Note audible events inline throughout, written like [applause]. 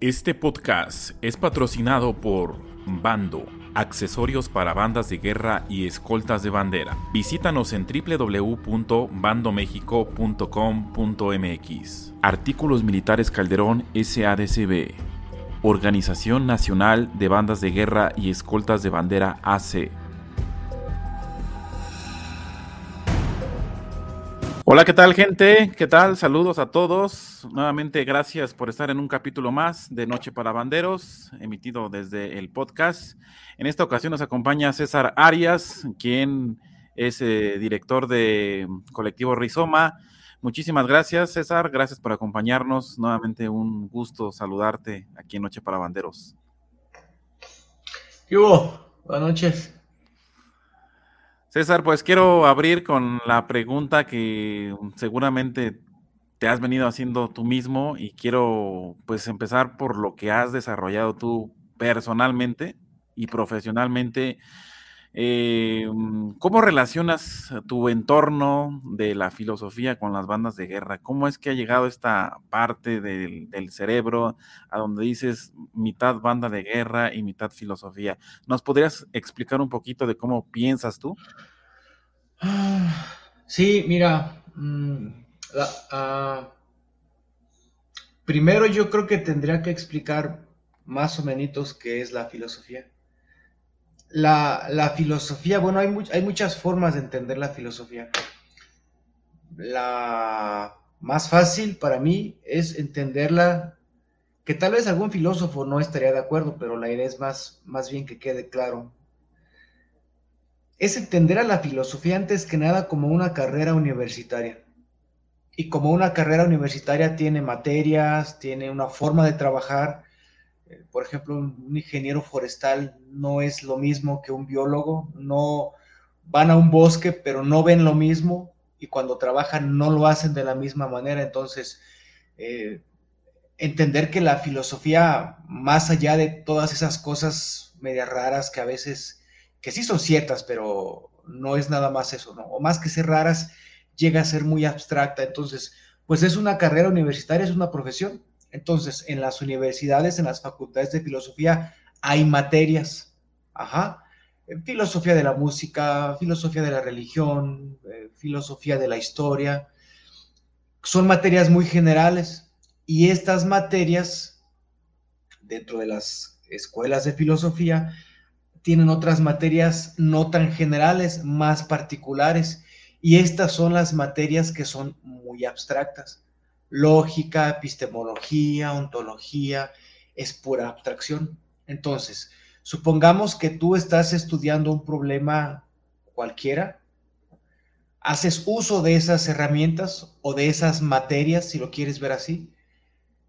Este podcast es patrocinado por Bando, accesorios para bandas de guerra y escoltas de bandera. Visítanos en www.bandomexico.com.mx. Artículos Militares Calderón SADCB. Organización Nacional de Bandas de Guerra y Escoltas de Bandera AC. Hola, ¿qué tal gente? ¿Qué tal? Saludos a todos. Nuevamente gracias por estar en un capítulo más de Noche para Banderos, emitido desde el podcast. En esta ocasión nos acompaña César Arias, quien es eh, director de Colectivo Rizoma. Muchísimas gracias, César. Gracias por acompañarnos. Nuevamente un gusto saludarte aquí en Noche para Banderos. ¿Qué? Buenas noches. César, pues quiero abrir con la pregunta que seguramente te has venido haciendo tú mismo y quiero pues empezar por lo que has desarrollado tú personalmente y profesionalmente. Eh, ¿Cómo relacionas tu entorno de la filosofía con las bandas de guerra? ¿Cómo es que ha llegado esta parte del, del cerebro a donde dices mitad banda de guerra y mitad filosofía? ¿Nos podrías explicar un poquito de cómo piensas tú? Sí, mira, mm, ah, primero yo creo que tendría que explicar más o menos qué es la filosofía. La, la filosofía, bueno, hay, hay muchas formas de entender la filosofía. La más fácil para mí es entenderla, que tal vez algún filósofo no estaría de acuerdo, pero la idea es más, más bien que quede claro es entender a la filosofía antes que nada como una carrera universitaria. Y como una carrera universitaria tiene materias, tiene una forma de trabajar. Eh, por ejemplo, un ingeniero forestal no es lo mismo que un biólogo. No van a un bosque, pero no ven lo mismo. Y cuando trabajan no lo hacen de la misma manera. Entonces, eh, entender que la filosofía, más allá de todas esas cosas medias raras que a veces que sí son ciertas, pero no es nada más eso, ¿no? O más que ser raras, llega a ser muy abstracta. Entonces, pues es una carrera universitaria, es una profesión. Entonces, en las universidades, en las facultades de filosofía, hay materias, ajá, filosofía de la música, filosofía de la religión, eh, filosofía de la historia. Son materias muy generales y estas materias, dentro de las escuelas de filosofía, tienen otras materias no tan generales, más particulares, y estas son las materias que son muy abstractas. Lógica, epistemología, ontología, es pura abstracción. Entonces, supongamos que tú estás estudiando un problema cualquiera, haces uso de esas herramientas o de esas materias, si lo quieres ver así,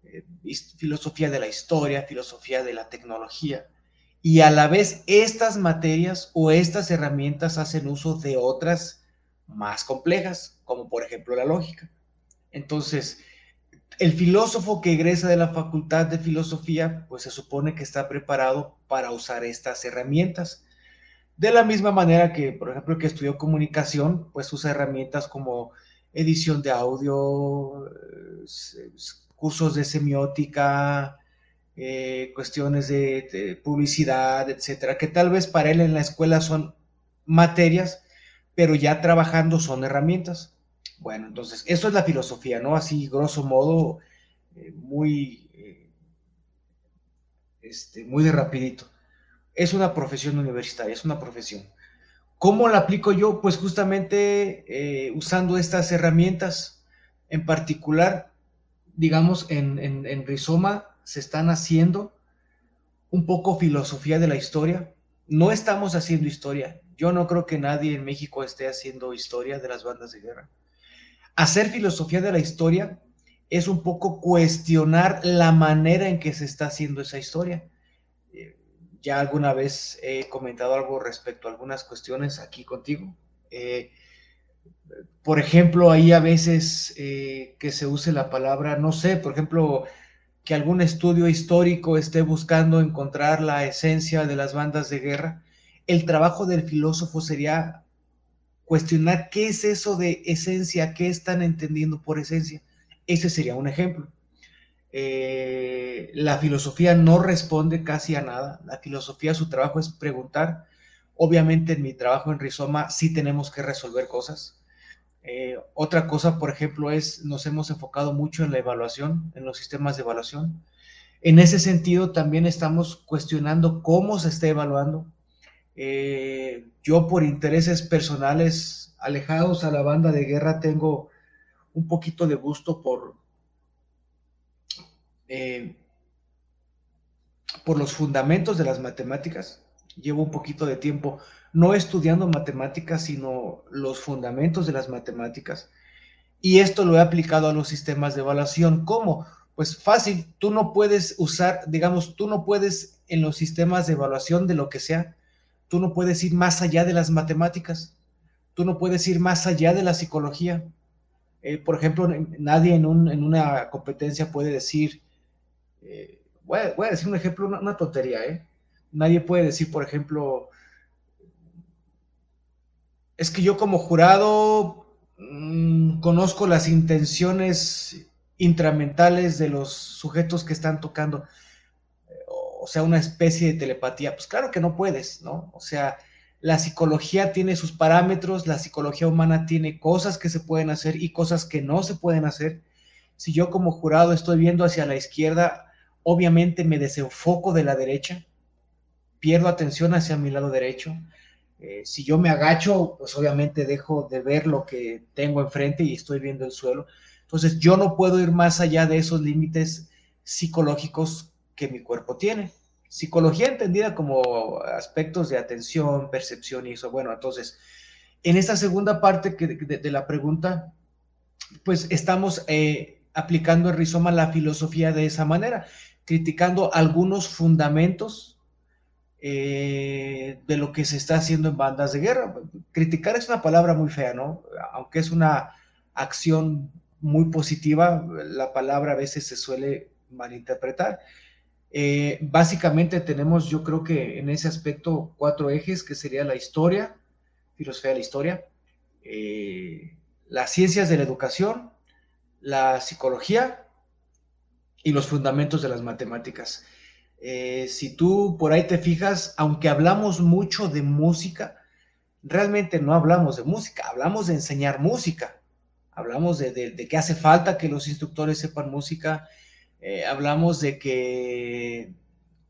eh, filosofía de la historia, filosofía de la tecnología, y a la vez estas materias o estas herramientas hacen uso de otras más complejas, como por ejemplo la lógica. Entonces, el filósofo que egresa de la Facultad de Filosofía, pues se supone que está preparado para usar estas herramientas. De la misma manera que, por ejemplo, que estudió comunicación, pues usa herramientas como edición de audio, eh, cursos de semiótica, eh, cuestiones de, publicidad, etcétera, que tal vez para él en la escuela son materias, pero ya trabajando son herramientas. Bueno, entonces, eso es la filosofía, ¿no? Así, grosso modo, eh, muy, eh, este, muy de rapidito. Es una profesión universitaria, es una profesión. ¿Cómo la aplico yo? Pues justamente usando estas herramientas, en particular, digamos, en, en, en Rizoma se están haciendo un poco filosofía de la historia. No estamos haciendo historia. Yo no creo que nadie en México esté haciendo historia de las bandas de guerra. Hacer filosofía de la historia es un poco cuestionar la manera en que se está haciendo esa historia. Eh, ya alguna vez he comentado algo respecto a algunas cuestiones aquí contigo. Eh, por ejemplo, ahí a veces eh, que se use la palabra, no sé, por ejemplo, que algún estudio histórico esté buscando encontrar la esencia de las bandas de guerra, el trabajo del filósofo sería cuestionar qué es eso de esencia, qué están entendiendo por esencia. Ese sería un ejemplo. Eh, la filosofía no responde casi a nada. La filosofía, su trabajo es preguntar. Obviamente en mi trabajo en Rizoma sí tenemos que resolver cosas. Eh, otra cosa, por ejemplo, es nos hemos enfocado mucho en la evaluación, en los sistemas de evaluación. En ese sentido, también estamos cuestionando cómo se está evaluando. Eh, yo por intereses personales alejados a la banda de guerra tengo un poquito de gusto por, eh, por los fundamentos de las matemáticas. Llevo un poquito de tiempo no estudiando matemáticas, sino los fundamentos de las matemáticas. Y esto lo he aplicado a los sistemas de evaluación. ¿Cómo? Pues fácil, tú no puedes usar, digamos, tú no puedes en los sistemas de evaluación de lo que sea, tú no puedes ir más allá de las matemáticas, tú no puedes ir más allá de la psicología. Eh, por ejemplo, nadie en, una competencia puede decir, eh, voy, a, decir un ejemplo, una, tontería, ¿eh? Nadie puede decir, por ejemplo, es que yo como jurado mm, conozco las intenciones intramentales de los sujetos que están tocando, o sea, una especie de telepatía. Pues claro que no puedes, ¿no? O sea, la psicología tiene sus parámetros, la psicología humana tiene cosas que se pueden hacer y cosas que no se pueden hacer. Si yo como jurado estoy viendo hacia la izquierda, obviamente me desenfoco de la derecha, pierdo atención hacia mi lado derecho. Eh, si yo me agacho, pues obviamente dejo de ver lo que tengo enfrente y estoy viendo el suelo. Entonces yo no puedo ir más allá de esos límites psicológicos que mi cuerpo tiene. Psicología entendida como aspectos de atención, percepción y eso. Bueno, entonces, en esta segunda parte de, la pregunta, pues estamos eh, aplicando el rizoma la filosofía de esa manera, criticando algunos fundamentos eh, de lo que se está haciendo en bandas de guerra. Criticar es una palabra muy fea, ¿no? Aunque es una acción muy positiva, la palabra a veces se suele malinterpretar. Eh, básicamente tenemos, yo creo que en ese aspecto, cuatro ejes, que sería la historia, filosofía de la historia, eh, las ciencias de la educación, la psicología y los fundamentos de las matemáticas. Eh, si tú por ahí te fijas, aunque hablamos mucho de música, realmente no hablamos de música, hablamos de enseñar música, hablamos de, de que hace falta que los instructores sepan música, eh, hablamos de que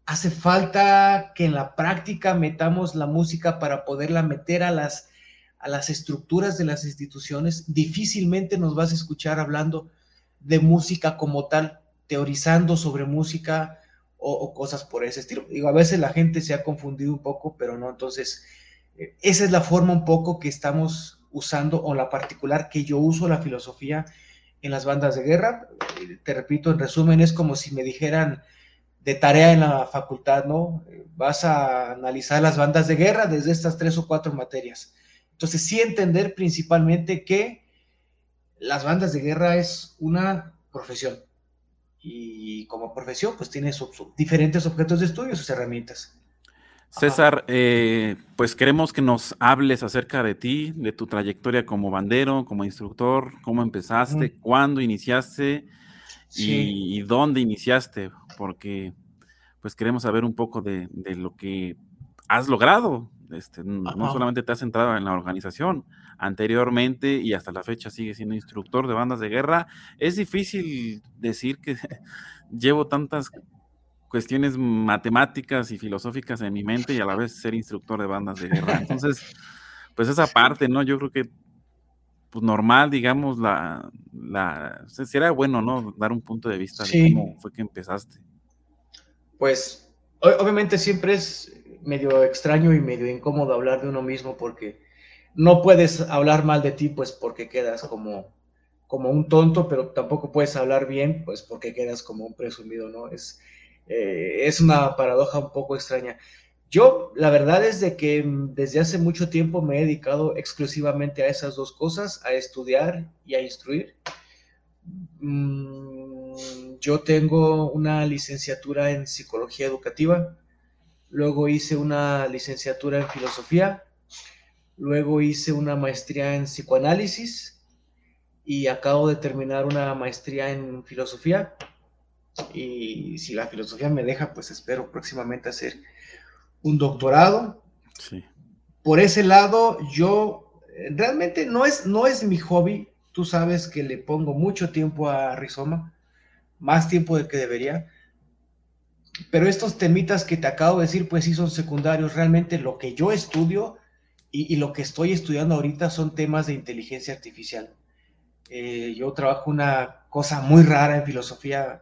hace falta que en la práctica metamos la música para poderla meter a las, a las estructuras de las instituciones. Difícilmente nos vas a escuchar hablando de música como tal, teorizando sobre música o, cosas por ese estilo. Digo, a veces la gente se ha confundido un poco, pero no, entonces, eh, esa es la forma un poco que estamos usando o la particular que yo uso la filosofía en las bandas de guerra. Eh, te repito, en resumen, es como si me dijeran de tarea en la facultad, ¿no? Eh, vas a analizar las bandas de guerra desde estas tres o cuatro materias. Entonces, sí entender principalmente que las bandas de guerra es una profesión. Y como profesión, pues tiene diferentes objetos de estudio, sus herramientas. César, eh, pues queremos que nos hables acerca de ti, de tu trayectoria como bandero, como instructor, cómo empezaste, cuándo iniciaste y, dónde iniciaste, porque pues queremos saber un poco de, lo que has logrado. Este, no solamente te has centrado en la organización, anteriormente y hasta la fecha sigue siendo instructor de bandas de guerra. Es difícil decir que [laughs] llevo tantas cuestiones matemáticas y filosóficas en mi mente y a la vez ser instructor de bandas de guerra. Entonces, pues esa parte, ¿no? Yo creo que pues normal, digamos, la, la sería bueno, ¿no? Dar un punto de vista de cómo fue que empezaste. Pues obviamente siempre es medio extraño y medio incómodo hablar de uno mismo porque no puedes hablar mal de ti, pues porque quedas como, como un tonto, pero tampoco puedes hablar bien, pues porque quedas como un presumido, ¿no? Es, eh, es una paradoja un poco extraña. Yo, la verdad es de que desde hace mucho tiempo me he dedicado exclusivamente a esas dos cosas, a estudiar y a instruir. Mm, yo tengo una licenciatura en psicología educativa, luego hice una licenciatura en filosofía, luego hice una maestría en psicoanálisis y acabo de terminar una maestría en filosofía y si la filosofía me deja, pues espero próximamente hacer un doctorado. Sí. Por ese lado, yo realmente no es, no es mi hobby. Tú sabes que le pongo mucho tiempo a Rizoma, más tiempo del que debería. Pero estos temitas que te acabo de decir, pues sí son secundarios. Realmente lo que yo estudio y, lo que estoy estudiando ahorita son temas de inteligencia artificial. Eh, yo trabajo una cosa muy rara en filosofía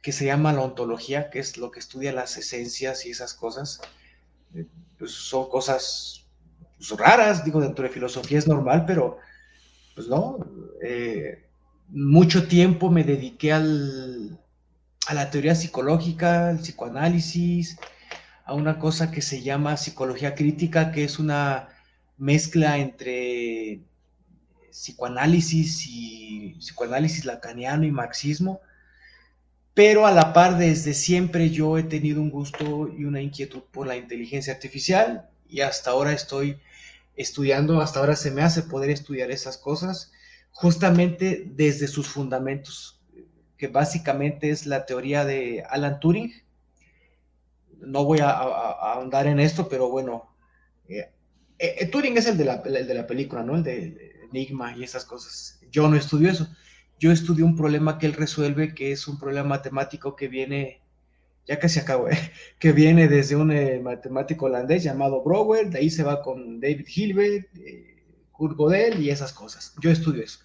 que se llama la ontología, que es lo que estudia las esencias y esas cosas. Eh, pues son cosas pues, raras, digo, dentro de filosofía es normal, pero pues no. Eh, mucho tiempo me dediqué al, a la teoría psicológica, al psicoanálisis, a una cosa que se llama psicología crítica, que es una mezcla entre psicoanálisis y psicoanálisis lacaniano y marxismo, pero a la par desde siempre yo he tenido un gusto y una inquietud por la inteligencia artificial y hasta ahora estoy estudiando, hasta ahora se me hace poder estudiar esas cosas justamente desde sus fundamentos, que básicamente es la teoría de Alan Turing. No voy a, ahondar en esto, pero bueno, eh, eh, eh, Turing es el de, la, de la película, ¿no? El de, Enigma y esas cosas. Yo no estudio eso. Yo estudio un problema que él resuelve, que es un problema matemático que viene, ya casi acabo, ¿eh? [laughs] que viene desde un matemático holandés llamado Brouwer, de ahí se va con David Hilbert, Kurt Gödel y esas cosas. Yo estudio eso.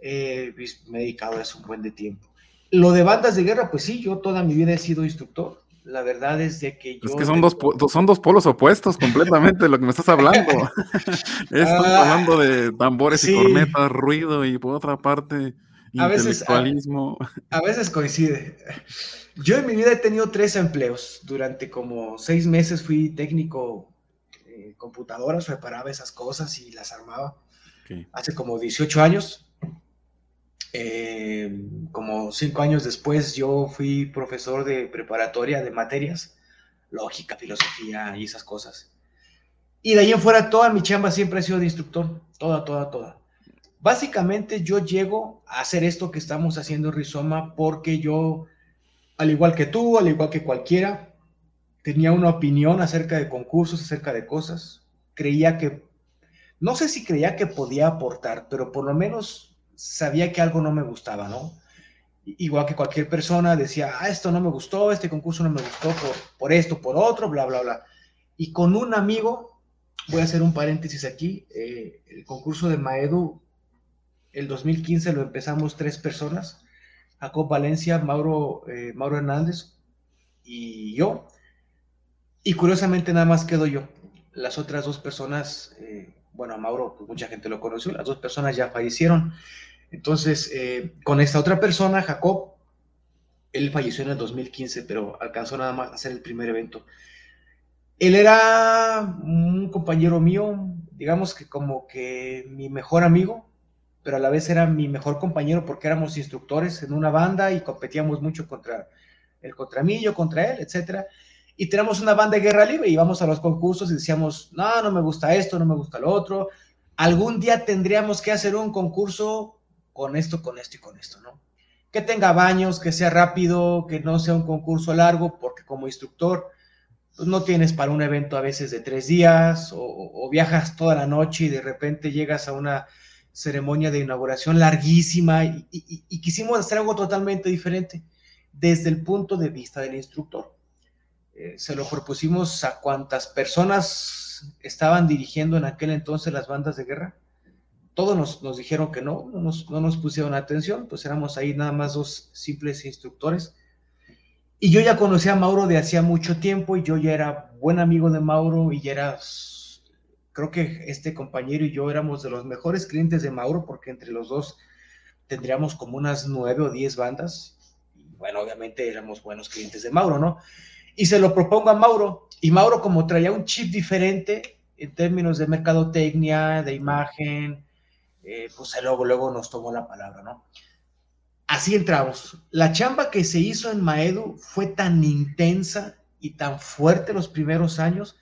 Pues, me he dedicado a eso un buen de tiempo. Lo de bandas de guerra, pues sí, yo toda mi vida he sido instructor la verdad es de que yo... Es que son, dos, son dos polos opuestos completamente lo que me estás hablando. [laughs] [laughs] Estás ah, hablando de tambores y cornetas, ruido y por otra parte a intelectualismo. Veces, a, veces coincide. Yo en mi vida he tenido tres empleos. Durante como seis meses fui técnico en computadoras, reparaba esas cosas y las armaba. Hace como 18 años. Eh, como cinco años después yo fui profesor de preparatoria de materias, lógica, filosofía y esas cosas. Y de ahí en fuera toda mi chamba siempre ha sido de instructor, toda, toda, toda. Básicamente yo llego a hacer esto que estamos haciendo en Rizoma porque yo, al igual que tú, al igual que cualquiera, tenía una opinión acerca de concursos, acerca de cosas. Creía que, no sé si creía que podía aportar, pero por lo menos sabía que algo no me gustaba, ¿no? Igual que cualquier persona decía, ah, esto no me gustó, este concurso no me gustó por, por esto, por otro, bla, bla, bla. Y con un amigo, voy a hacer un paréntesis aquí, eh, el concurso de Maedu, el 2015 lo empezamos tres personas, Jacob Valencia, Mauro, eh, Mauro Hernández y yo. Y curiosamente nada más quedo yo. Las otras dos personas, eh, bueno, a Mauro, pues mucha gente lo conoció, las dos personas ya fallecieron. Entonces, eh, con esta otra persona, Jacob, él falleció en el 2015, pero alcanzó nada más a hacer el primer evento. Él era un compañero mío, digamos que como que mi mejor amigo, pero a la vez era mi mejor compañero porque éramos instructores en una banda y competíamos mucho contra él contra mí, yo contra él, etcétera y tenemos una banda de guerra libre y íbamos a los concursos y decíamos, no, no me gusta esto, no me gusta lo otro. Algún día tendríamos que hacer un concurso con esto, con esto y con esto, ¿no? Que tenga baños, que sea rápido, que no sea un concurso largo, porque como instructor, pues no tienes para un evento a veces de tres días o, viajas toda la noche y de repente llegas a una ceremonia de inauguración larguísima y quisimos hacer algo totalmente diferente desde el punto de vista del instructor. Eh, se lo propusimos a cuantas personas estaban dirigiendo en aquel entonces las bandas de guerra. Todos nos, dijeron que no, no nos, pusieron atención, pues éramos ahí nada más dos simples instructores. Y yo ya conocía a Mauro de hacía mucho tiempo y yo ya era buen amigo de Mauro y ya era, creo que este compañero y yo éramos de los mejores clientes de Mauro porque entre los dos tendríamos como unas nueve o diez bandas. Y bueno, obviamente éramos buenos clientes de Mauro, ¿no? y se lo propongo a Mauro. Y Mauro, como traía un chip diferente en términos de mercadotecnia, de imagen, eh, pues luego, luego nos tomó la palabra, ¿no? Así entramos. La chamba que se hizo en Maedu fue tan intensa y tan fuerte los primeros años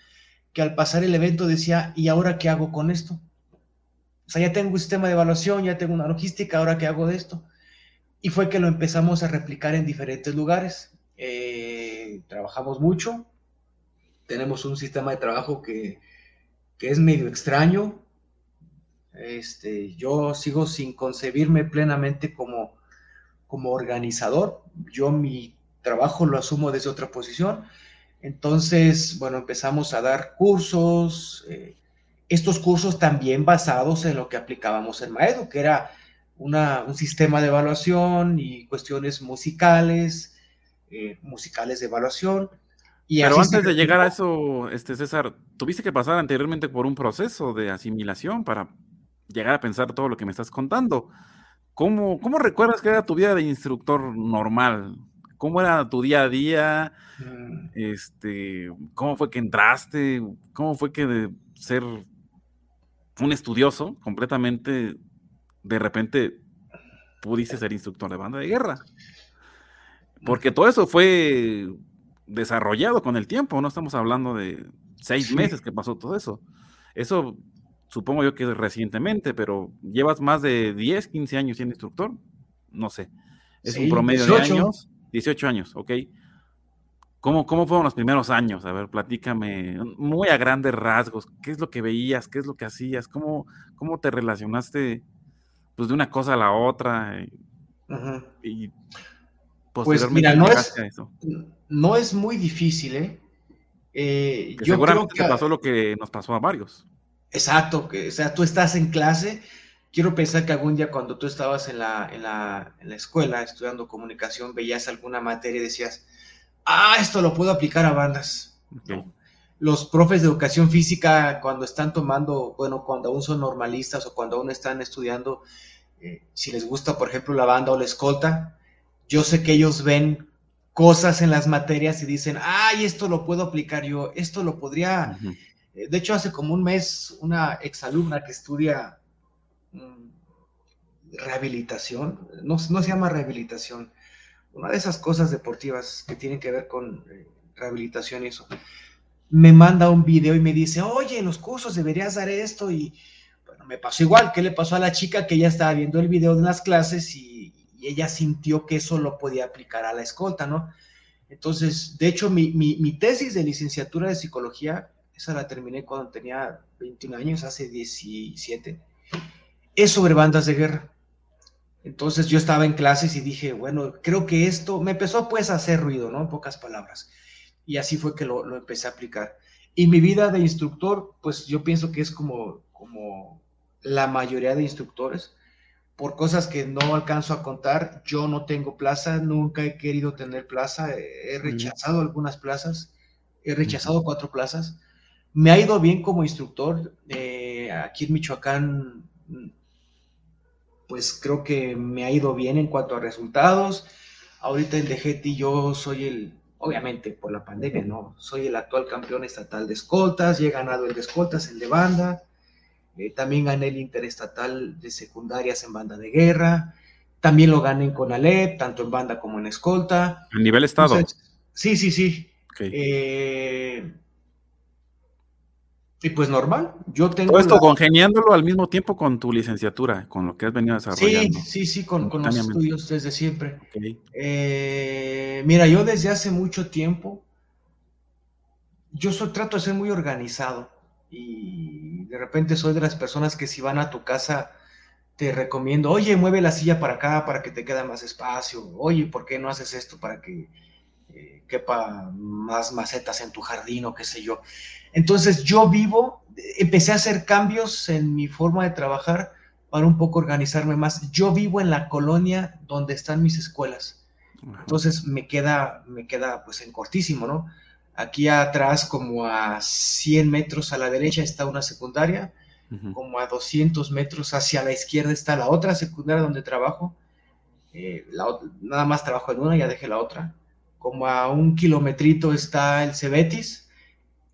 que al pasar el evento decía, ¿y ahora qué hago con esto? O sea, ya tengo un sistema de evaluación, ya tengo una logística, ¿ahora qué hago de esto? y fue que lo empezamos a replicar en diferentes lugares. Eh, trabajamos mucho, tenemos un sistema de trabajo que, que es medio extraño. Este, yo sigo sin concebirme plenamente como, como organizador. Yo mi trabajo lo asumo desde otra posición. Entonces, bueno, empezamos a dar cursos, eh, estos cursos también basados en lo que aplicábamos en Maedu, que era un sistema de evaluación y cuestiones musicales, eh, musicales de evaluación. Y Pero antes de llegar a eso, este César, tuviste que pasar anteriormente por un proceso de asimilación para llegar a pensar todo lo que me estás contando. ¿Cómo, cómo recuerdas que era tu vida de instructor normal? ¿Cómo era tu día a día? Mm. Este, ¿Cómo fue que entraste? ¿Cómo fue que de ser un estudioso completamente de repente pudiste ser instructor de banda de guerra. Porque todo eso fue desarrollado con el tiempo, no estamos hablando de seis meses que pasó todo eso. Eso supongo yo que recientemente, pero llevas más de 10, 15 años siendo instructor, no sé. Es un promedio de años, 18 años, ok. ¿Cómo, ¿Cómo fueron los primeros años? A ver, platícame, muy a grandes rasgos, ¿qué es lo que veías? ¿Qué es lo que hacías? ¿Cómo, cómo te relacionaste pues de una cosa a la otra. Y, pues mira, no es, no es muy difícil, ¿eh? eh yo seguramente creo que pasó lo que nos pasó a varios. Exacto, que, o sea, tú estás en clase. Quiero pensar que algún día cuando tú estabas en la, en la, en la escuela estudiando comunicación, veías alguna materia y decías, ah, esto lo puedo aplicar a bandas los profes de educación física cuando están tomando, bueno, cuando aún son normalistas o cuando aún están estudiando, eh, si les gusta, por ejemplo, la banda o la escolta, yo sé que ellos ven cosas en las materias y dicen, ay, esto lo puedo aplicar yo, esto lo podría... de hecho, hace como un mes, una exalumna que estudia mm, rehabilitación, no, no, se llama rehabilitación, una de esas cosas deportivas que tienen que ver con eh, rehabilitación y eso me manda un video y me dice, oye, en los cursos deberías dar esto y bueno, me pasó igual, ¿qué le pasó a la chica que ella estaba viendo el video de las clases y, ella sintió que eso lo podía aplicar a la escolta, ¿no? Entonces, de hecho, mi, mi, tesis de licenciatura de psicología, esa la terminé cuando tenía 21 años, hace 17, es sobre bandas de guerra. Entonces yo estaba en clases y dije, bueno, creo que esto me empezó pues a hacer ruido, ¿no? En pocas palabras y así fue que lo, empecé a aplicar. Y mi vida de instructor, pues yo pienso que es como, como la mayoría de instructores, por cosas que no alcanzo a contar, yo no tengo plaza, nunca he querido tener plaza, he rechazado algunas plazas, he rechazado cuatro plazas, me ha ido bien como instructor, eh, aquí en Michoacán, pues creo que me ha ido bien en cuanto a resultados, ahorita en DGT yo soy el, obviamente por la pandemia, ¿no? Soy el actual campeón estatal de escoltas, y he ganado el de escoltas, el de banda, eh, también gané el interestatal de secundarias en banda de guerra, también lo gané en Conalep, tanto en banda como en escolta. ¿A nivel estado? sí, sí, sí. Eh, y pues normal, yo tengo... Todo esto congeniándolo al mismo tiempo con tu licenciatura, con lo que has venido desarrollando. Sí, sí, sí, con, los estudios desde siempre. Eh, mira, yo desde hace mucho tiempo, yo soy, trato de ser muy organizado y de repente soy de las personas que si van a tu casa te recomiendo, oye, mueve la silla para acá para que te quede más espacio, oye, ¿por qué no haces esto para que eh, quepa más macetas en tu jardín o qué sé yo? Entonces yo vivo, empecé a hacer cambios en mi forma de trabajar para un poco organizarme más. Yo vivo en la colonia donde están mis escuelas. Entonces me queda, me queda pues en cortísimo, ¿no? Aquí atrás, como a 100 metros a la derecha, está una secundaria, como a 200 metros hacia la izquierda está la otra secundaria donde trabajo. Eh, nada más trabajo en una, ya dejé la otra. Como a un kilometrito está el Cebetis,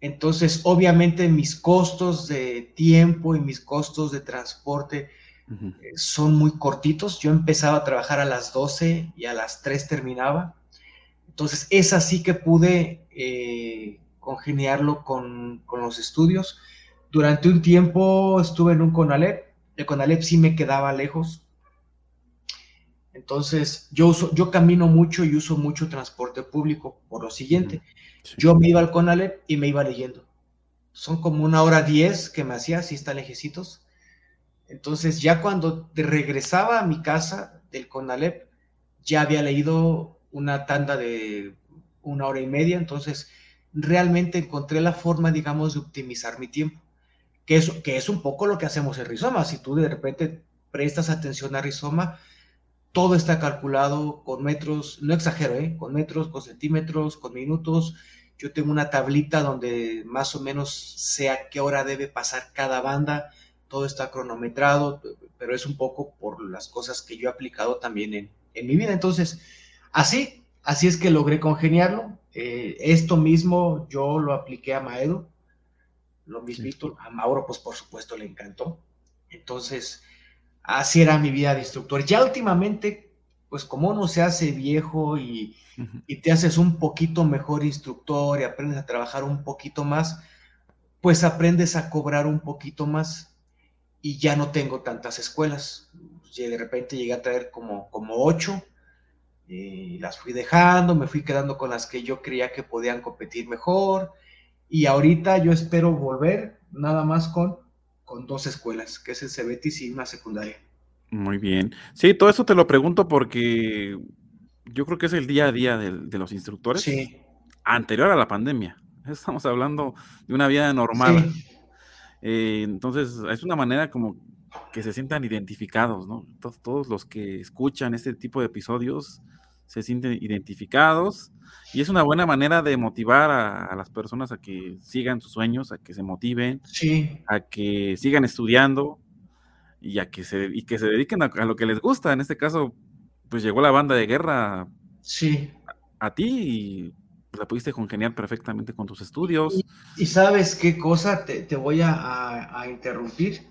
entonces, obviamente mis costos de tiempo y mis costos de transporte eh, son muy cortitos. Yo empezaba a trabajar a las 12 y a las 3 terminaba. Entonces, es así que pude eh, congeniarlo con, los estudios. Durante un tiempo estuve en un CONALEP. El CONALEP sí me quedaba lejos. Entonces, yo, uso, yo camino mucho y uso mucho transporte público por lo siguiente. Yo me iba al Conalep y me iba leyendo. Son como una hora diez que me hacía, así está lejecitos. Entonces, ya cuando regresaba a mi casa del Conalep, ya había leído una tanda de una hora y media, entonces realmente encontré la forma, digamos, de optimizar mi tiempo, que es, que es un poco lo que hacemos en Rizoma. Si tú de repente prestas atención a Rizoma, todo está calculado con metros, no exagero, ¿eh? con metros, con centímetros, con minutos. Yo tengo una tablita donde más o menos sé a qué hora debe pasar cada banda, todo está cronometrado, pero es un poco por las cosas que yo he aplicado también en, en mi vida. Entonces, así, así es que logré congeniarlo. Eh, esto mismo yo lo apliqué a Maedo, lo mismito, a Mauro, pues por supuesto le encantó. Entonces, así era mi vida de instructor. Ya últimamente, pues como uno se hace viejo y, y, te haces un poquito mejor instructor y aprendes a trabajar un poquito más, pues aprendes a cobrar un poquito más y ya no tengo tantas escuelas. De repente llegué a traer como, como ocho y las fui dejando, me fui quedando con las que yo creía que podían competir mejor y ahorita yo espero volver nada más con, con dos escuelas, que es el Cebetis y una secundaria. Muy bien. Sí, todo eso te lo pregunto porque yo creo que es el día a día de, los instructores anterior a la pandemia. Estamos hablando de una vida normal. Eh, entonces, es una manera como que se sientan identificados, ¿no? Todos, los que escuchan este tipo de episodios se sienten identificados y es una buena manera de motivar a, las personas a que sigan sus sueños, a que se motiven, a que sigan estudiando y a que se, y que se dediquen a, lo que les gusta. En este caso, pues llegó la banda de guerra sí. a, ti y la pudiste congeniar perfectamente con tus estudios. Y, sabes qué cosa, te, voy a, interrumpir.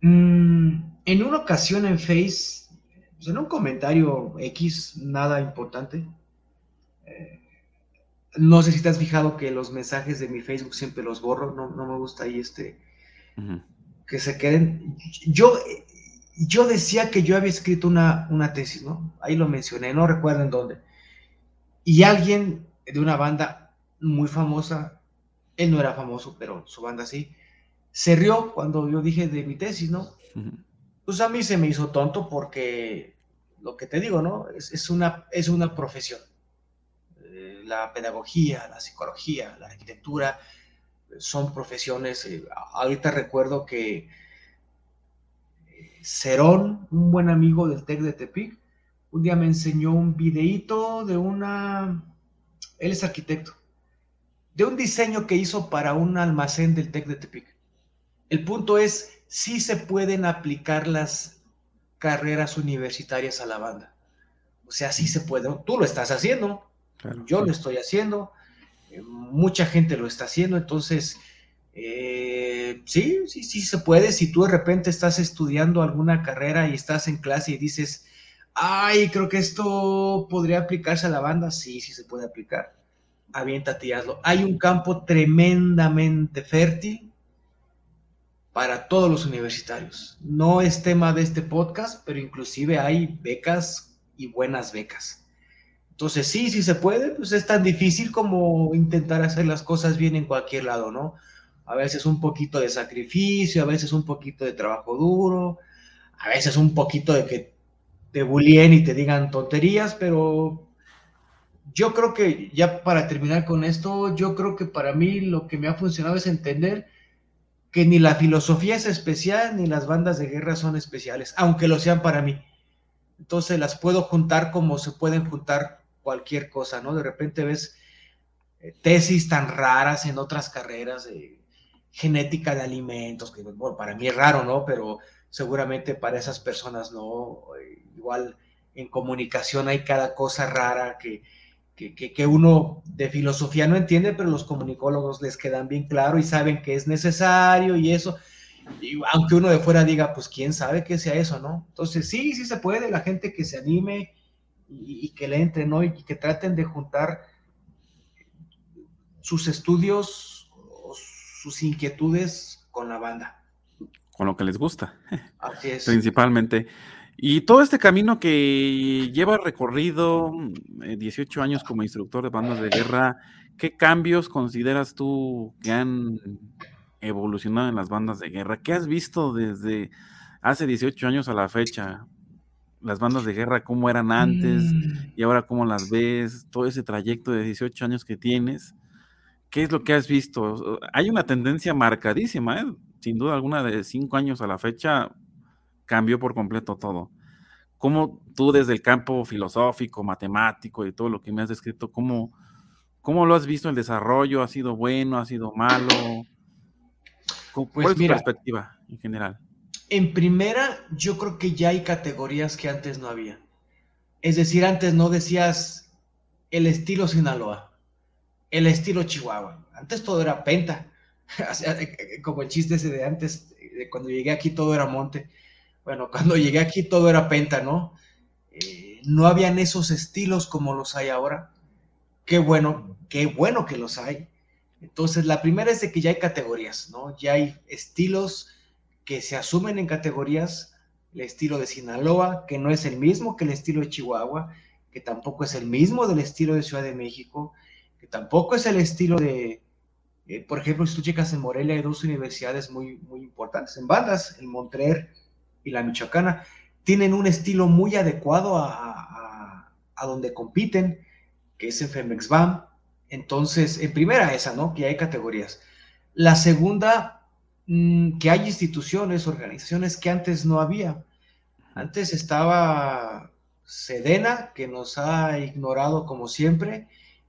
Mm, en una ocasión en Face, pues, en un comentario X, nada importante, eh, no sé si te has fijado que los mensajes de mi Facebook siempre los borro, no, me gusta ahí este, que se queden. Yo, yo decía que yo había escrito una, una tesis, ¿no? Ahí lo mencioné, no recuerdo en dónde. Y alguien de una banda muy famosa, él no era famoso, pero su banda sí, se rió cuando yo dije de mi tesis, ¿no? Pues a mí se me hizo tonto porque lo que te digo, ¿no? Es, una, es una profesión. Eh, la pedagogía, la psicología, la arquitectura eh, son profesiones. Eh, ahorita recuerdo que Cerón, un buen amigo del TEC de Tepic, un día me enseñó un videíto de una, él es arquitecto, de un diseño que hizo para un almacén del TEC de Tepic. El punto es, si se pueden aplicar las carreras universitarias a la banda. O sea, sí se puede. Tú lo estás haciendo, yo lo estoy haciendo, eh, mucha gente lo está haciendo, entonces, eh, sí, sí, sí se puede. Si tú de repente estás estudiando alguna carrera y estás en clase y dices, ay, creo que esto podría aplicarse a la banda, sí, sí se puede aplicar. Aviéntate y hazlo. Hay un campo tremendamente fértil para todos los universitarios. No es tema de este podcast, pero inclusive hay becas y buenas becas. Entonces, sí, sí se puede, pues es tan difícil como intentar hacer las cosas bien en cualquier lado, ¿no? A veces un poquito de sacrificio, a veces un poquito de trabajo duro, a veces un poquito de que te bulien y te digan tonterías, pero yo creo que ya para terminar con esto, yo creo que para mí lo que me ha funcionado es entender que ni la filosofía es especial, ni las bandas de guerra son especiales, aunque lo sean para mí. Entonces las puedo juntar como se pueden juntar cualquier cosa, ¿no? De repente ves eh, tesis tan raras en otras carreras de genética de alimentos, que bueno, para mí es raro, ¿no? Pero seguramente para esas personas no. Igual en comunicación hay cada cosa rara que, que, uno de filosofía no entiende, pero los comunicólogos les quedan bien claro y saben que es necesario y eso. Y aunque uno de fuera diga, pues quién sabe que sea eso, ¿no? Entonces sí, sí se puede, la gente que se anime y, que le entre, ¿no? Y que traten de juntar sus estudios o sus inquietudes con la banda. Con lo que les gusta. Así es. Principalmente. Y todo este camino que lleva recorrido 18 mm, eh, años como instructor de bandas de guerra, ¿qué cambios consideras tú que han evolucionado en las bandas de guerra? ¿Qué has visto desde hace 18 años a la fecha? Las bandas de guerra, cómo eran antes mm. y ahora cómo las ves, todo ese trayecto de 18 años que tienes. ¿Qué es lo que has visto? Hay una tendencia marcadísima, ¿eh? sin duda alguna, de 5 años a la fecha, cambió por completo todo. ¿Cómo tú desde el campo filosófico, matemático y todo lo que me has descrito, cómo, cómo lo has visto el desarrollo? ¿Ha sido bueno? ¿Ha sido malo? ¿Cuál pues es tu perspectiva en general? En primera, yo creo que ya hay categorías que antes no había. Es decir, antes no decías el estilo Sinaloa, el estilo Chihuahua. Antes todo era penta. [laughs] Como el chiste ese de antes, de cuando llegué aquí todo era monte. Bueno, [laughs] cuando llegué aquí todo era penta, ¿no? Eh, no habían esos estilos como los hay ahora. Qué bueno, qué bueno que los hay. Entonces, la primera es de que ya hay categorías, ¿no? Ya hay estilos que se asumen en categorías. El estilo de Sinaloa, que no es el mismo que el estilo de Chihuahua, que tampoco es el mismo del estilo de Ciudad de México, que tampoco es el estilo de, eh, por ejemplo, si tú checas en Morelia, hay dos universidades muy, muy importantes en bandas, el Montreal y la Michoacana, tienen un estilo muy adecuado a, donde compiten, que es en Femex BAM. Entonces, en primera esa, ¿no? Que hay categorías. La segunda, mm, que hay instituciones, organizaciones que antes no había. Antes estaba Sedena, que nos ha ignorado como siempre,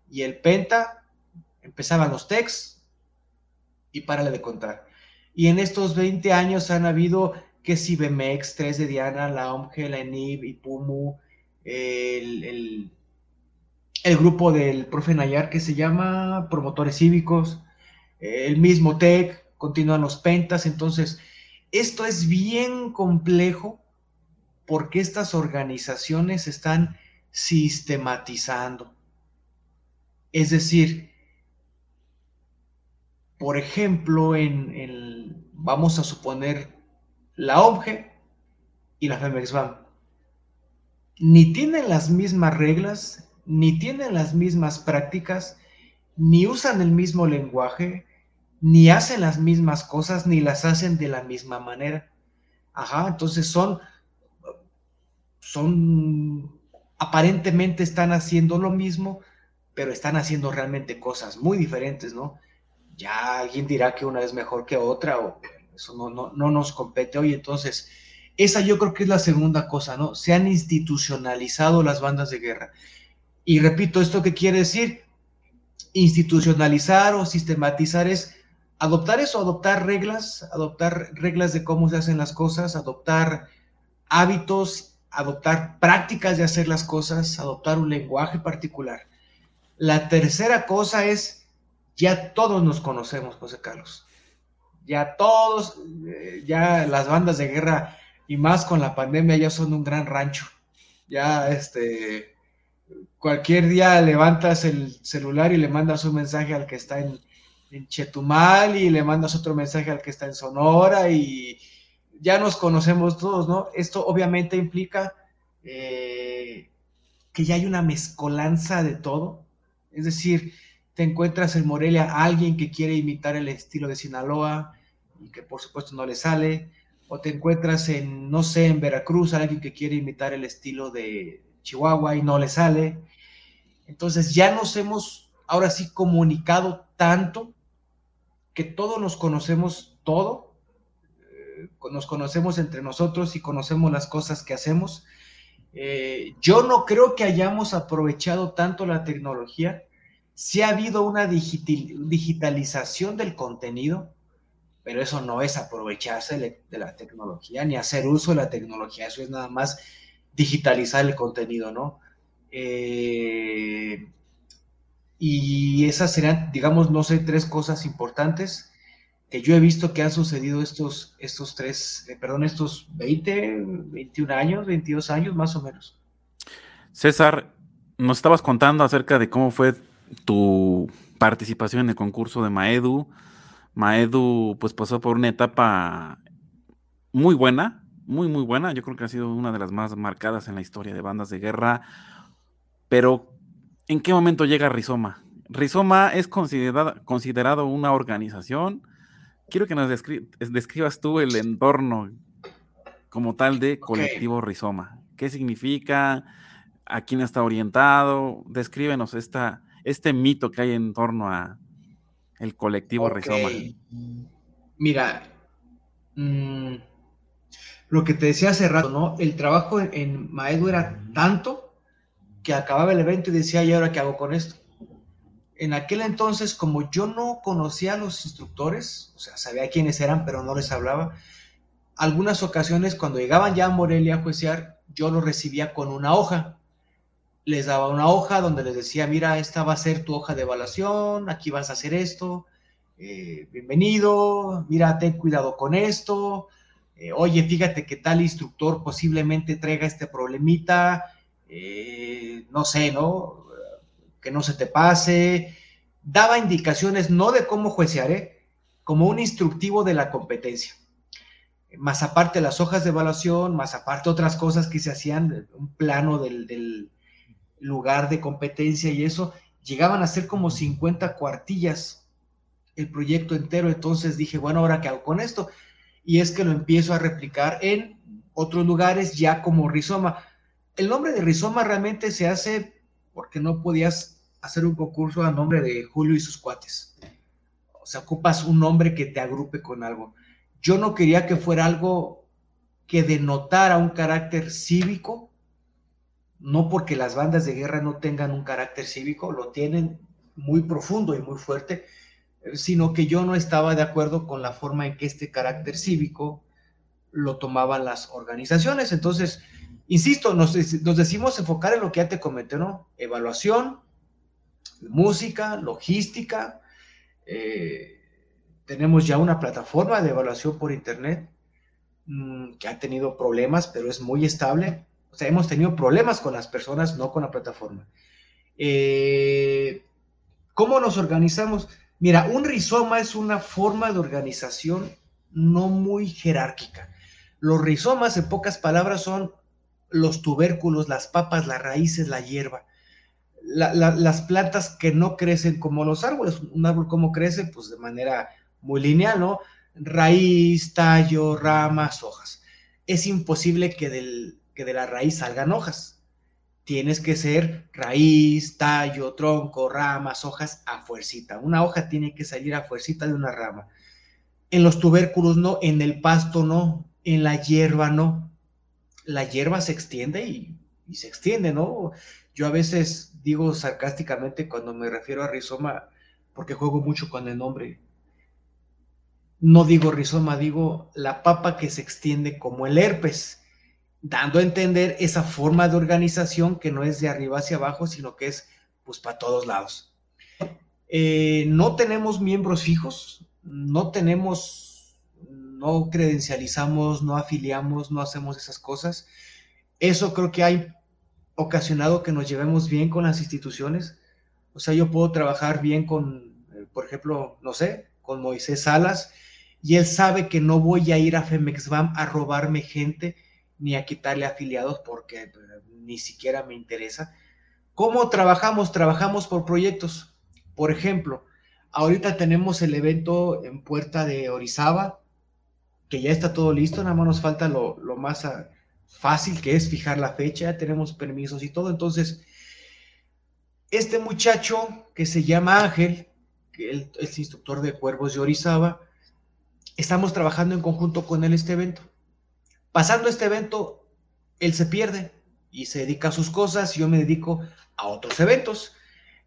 y el Penta, empezaban los TECs y párale de contar. Y en estos 20 años han habido que si BMX, 3 de Diana, la OMG, la ENIB, IPUMU, el, el, el, grupo del profe Nayar que se llama Promotores Cívicos, el mismo TEC, continúan los pentas, entonces esto es bien complejo porque estas organizaciones están sistematizando. Es decir, por ejemplo, en, vamos a suponer la OBGE y la FEMEXBAM ni tienen las mismas reglas, ni tienen las mismas prácticas, ni usan el mismo lenguaje, ni hacen las mismas cosas, ni las hacen de la misma manera. Ajá, entonces son, son, aparentemente están haciendo lo mismo, pero están haciendo realmente cosas muy diferentes, ¿no? Ya alguien dirá que una es mejor que otra, o eso no, no, no nos compete hoy. Entonces, esa yo creo que es la segunda cosa, ¿no? Se han institucionalizado las bandas de guerra. Y repito, ¿esto qué quiere decir? Institucionalizar o sistematizar es adoptar eso, adoptar reglas, adoptar reglas de cómo se hacen las cosas, adoptar hábitos, adoptar prácticas de hacer las cosas, adoptar un lenguaje particular. La tercera cosa es, ya todos nos conocemos, José Carlos ya todos, eh, ya las bandas de guerra y más con la pandemia ya son un gran rancho. Ya este, cualquier día levantas el celular y le mandas un mensaje al que está en, Chetumal y le mandas otro mensaje al que está en Sonora y ya nos conocemos todos, ¿no? Esto obviamente implica eh, que ya hay una mezcolanza de todo. Es decir, te encuentras en Morelia a alguien que quiere imitar el estilo de Sinaloa y que por supuesto no le sale, o te encuentras en, no sé, en Veracruz, alguien que quiere imitar el estilo de Chihuahua y no le sale. Entonces ya nos hemos ahora sí comunicado tanto que todos nos conocemos todo, eh, nos conocemos entre nosotros y conocemos las cosas que hacemos. Eh, yo no creo que hayamos aprovechado tanto la tecnología si ha habido una digitalización del contenido, pero eso no es aprovecharse de la tecnología ni hacer uso de la tecnología, eso es nada más digitalizar el contenido, ¿no? Eh, y esas serían, digamos, no sé, tres cosas importantes que yo he visto que han sucedido estos, estos tres, eh, perdón, estos 20, 21 años, 22 años más o menos. César, nos estabas contando acerca de cómo fue tu participación en el concurso de Maedu. Maedu pues pasó por una etapa muy buena, muy, muy buena. Yo creo que ha sido una de las más marcadas en la historia de bandas de guerra. Pero, ¿en qué momento llega Rizoma? Rizoma es considerado una organización. Quiero que nos describas tú el entorno como tal de colectivo Rizoma. ¿Qué significa? ¿A quién está orientado? Descríbenos esta, este mito que hay en torno a el colectivo Rizoma. Mira, mm, lo que te decía hace rato, ¿no? El trabajo en, Maedo era tanto que acababa el evento y decía, ¿y ahora qué hago con esto? En aquel entonces, como yo no conocía a los instructores, o sea, sabía quiénes eran, pero no les hablaba, algunas ocasiones cuando llegaban ya a Morelia a juecear, yo los recibía con una hoja. Les daba una hoja donde les decía, mira, esta va a ser tu hoja de evaluación, aquí vas a hacer esto, eh, bienvenido, mira, ten cuidado con esto, eh, oye, fíjate que tal instructor posiblemente traiga este problemita, eh, no sé, ¿no? Que no se te pase. Daba indicaciones no de cómo juecear, como un instructivo de la competencia. Más aparte las hojas de evaluación, más aparte otras cosas que se hacían, un plano del, del lugar de competencia y eso, llegaban a ser como 50 cuartillas el proyecto entero. Entonces dije, bueno, ahora qué hago con esto? y es que lo empiezo a replicar en otros lugares ya como rizoma. El nombre de rizoma realmente se hace porque no podías hacer un concurso a nombre de Julio y sus cuates. O sea, ocupas un nombre que te agrupe con algo. Yo no quería que fuera algo que denotara un carácter cívico, no porque las bandas de guerra no tengan un carácter cívico, lo tienen muy profundo y muy fuerte, sino que yo no estaba de acuerdo con la forma en que este carácter cívico lo tomaban las organizaciones. Entonces, insisto, nos, decimos enfocar en lo que ya te comenté, ¿no? Evaluación, música, logística. Eh, tenemos ya una plataforma de evaluación por Internet mm, que ha tenido problemas, pero es muy estable. Hemos tenido problemas con las personas, no con la plataforma. Eh, ¿Cómo nos organizamos? Mira, un rizoma es una forma de organización no muy jerárquica. Los rizomas, en pocas palabras, son los tubérculos, las papas, las raíces, la hierba. las plantas que no crecen como los árboles. Un árbol como crece, pues de manera muy lineal, ¿no? Raíz, tallo, ramas, hojas. Es imposible que, que de la raíz salgan hojas tienes que ser raíz, tallo, tronco, ramas, hojas a fuercita. Una hoja tiene que salir a fuercita de una rama. En los tubérculos no, en el pasto no, en la hierba no. La hierba se extiende y, se extiende, ¿no? Yo a veces digo sarcásticamente cuando me refiero a rizoma, porque juego mucho con el nombre. No digo rizoma, digo la papa que se extiende como el herpes dando a entender esa forma de organización que no es de arriba hacia abajo, sino que es pues para todos lados. Eh, no tenemos miembros fijos, no tenemos, no credencializamos, no afiliamos, no hacemos esas cosas. Eso creo que ha ocasionado que nos llevemos bien con las instituciones. O sea, yo puedo trabajar bien con, eh, por ejemplo, no sé, con Moisés Salas, y él sabe que no voy a ir a Femexbam a robarme gente ni a quitarle afiliados porque eh, ni siquiera me interesa. ¿Cómo trabajamos? Trabajamos por proyectos. Por ejemplo, ahorita tenemos el evento en Puerta de Orizaba, que ya está todo listo, nada más nos falta lo, más ah, fácil que es fijar la fecha, tenemos permisos y todo. Entonces, este muchacho que se llama Ángel, que es instructor de cuervos de Orizaba, estamos trabajando en conjunto con él este evento. Pasando este evento, él se pierde y se dedica a sus cosas, yo me dedico a otros eventos.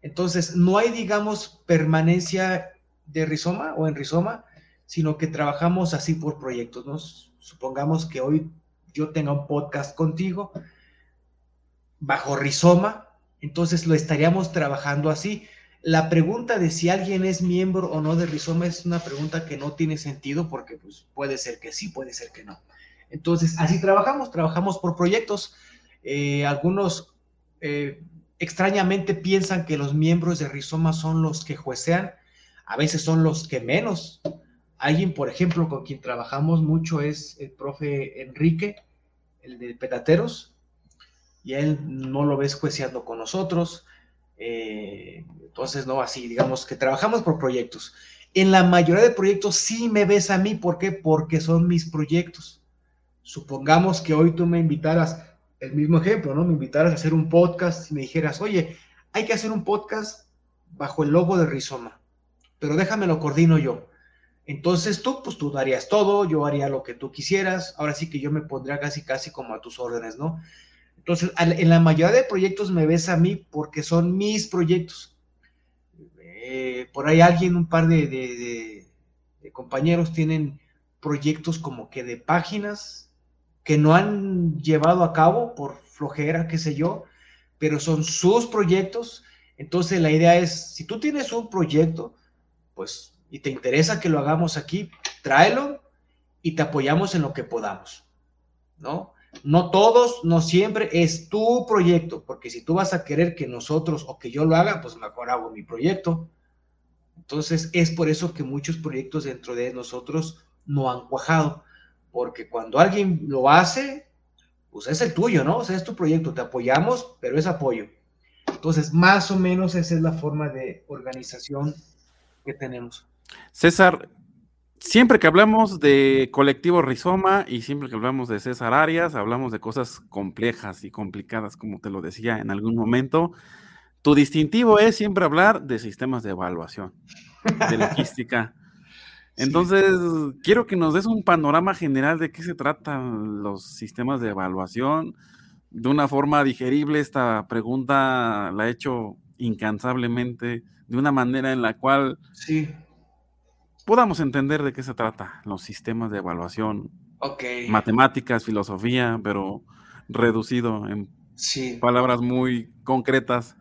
Entonces, no hay, digamos, permanencia de rizoma o en rizoma, sino que trabajamos así por proyectos. ¿no? Supongamos que hoy yo tenga un podcast contigo bajo rizoma, entonces lo estaríamos trabajando así. La pregunta de si alguien es miembro o no de rizoma es una pregunta que no tiene sentido porque pues, puede ser que sí, puede ser que no. Entonces, así trabajamos, trabajamos por proyectos. Eh, algunos eh, extrañamente piensan que los miembros de Rizoma son los que juecean, a veces son los que menos, Alguien, por ejemplo, con quien trabajamos mucho es el profe Enrique, el de Petateros, y él no lo ves jueceando con nosotros. Eh, entonces, no, así, digamos que trabajamos por proyectos. En la mayoría de proyectos sí me ves a mí, ¿por qué? Porque son mis proyectos. Supongamos que hoy tú me invitaras, el mismo ejemplo, ¿no? Me invitaras a hacer un podcast y me dijeras, oye, hay que hacer un podcast bajo el logo de Rizoma, pero déjame lo coordino yo. Entonces tú, pues tú darías todo, yo haría lo que tú quisieras, ahora sí que yo me pondría casi, casi como a tus órdenes, ¿no? Entonces, en la mayoría de proyectos me ves a mí porque son mis proyectos. Eh, por ahí alguien, un par de, compañeros tienen proyectos como que de páginas que no han llevado a cabo por flojera, qué sé yo, pero son sus proyectos. Entonces la idea es, si tú tienes un proyecto, pues, y te interesa que lo hagamos aquí, tráelo y te apoyamos en lo que podamos, ¿no? No todos, no siempre, es tu proyecto, porque si tú vas a querer que nosotros o que yo lo haga, pues mejor hago mi proyecto. Entonces, es por eso que muchos proyectos dentro de nosotros no han cuajado, porque cuando alguien lo hace, pues es el tuyo, ¿no? O sea, es tu proyecto, te apoyamos, pero es apoyo. Entonces, más o menos esa es la forma de organización que tenemos. César, siempre que hablamos de colectivo Rizoma y siempre que hablamos de César Arias, hablamos de cosas complejas y complicadas, como te lo decía en algún momento. Tu distintivo es siempre hablar de sistemas de evaluación, de logística. [laughs] Entonces, quiero que nos des un panorama general de qué se tratan los sistemas de evaluación. De una forma digerible, esta pregunta la he hecho incansablemente, de una manera en la cual sí podamos entender de qué se trata los sistemas de evaluación. Matemáticas, filosofía, pero reducido en palabras muy concretas.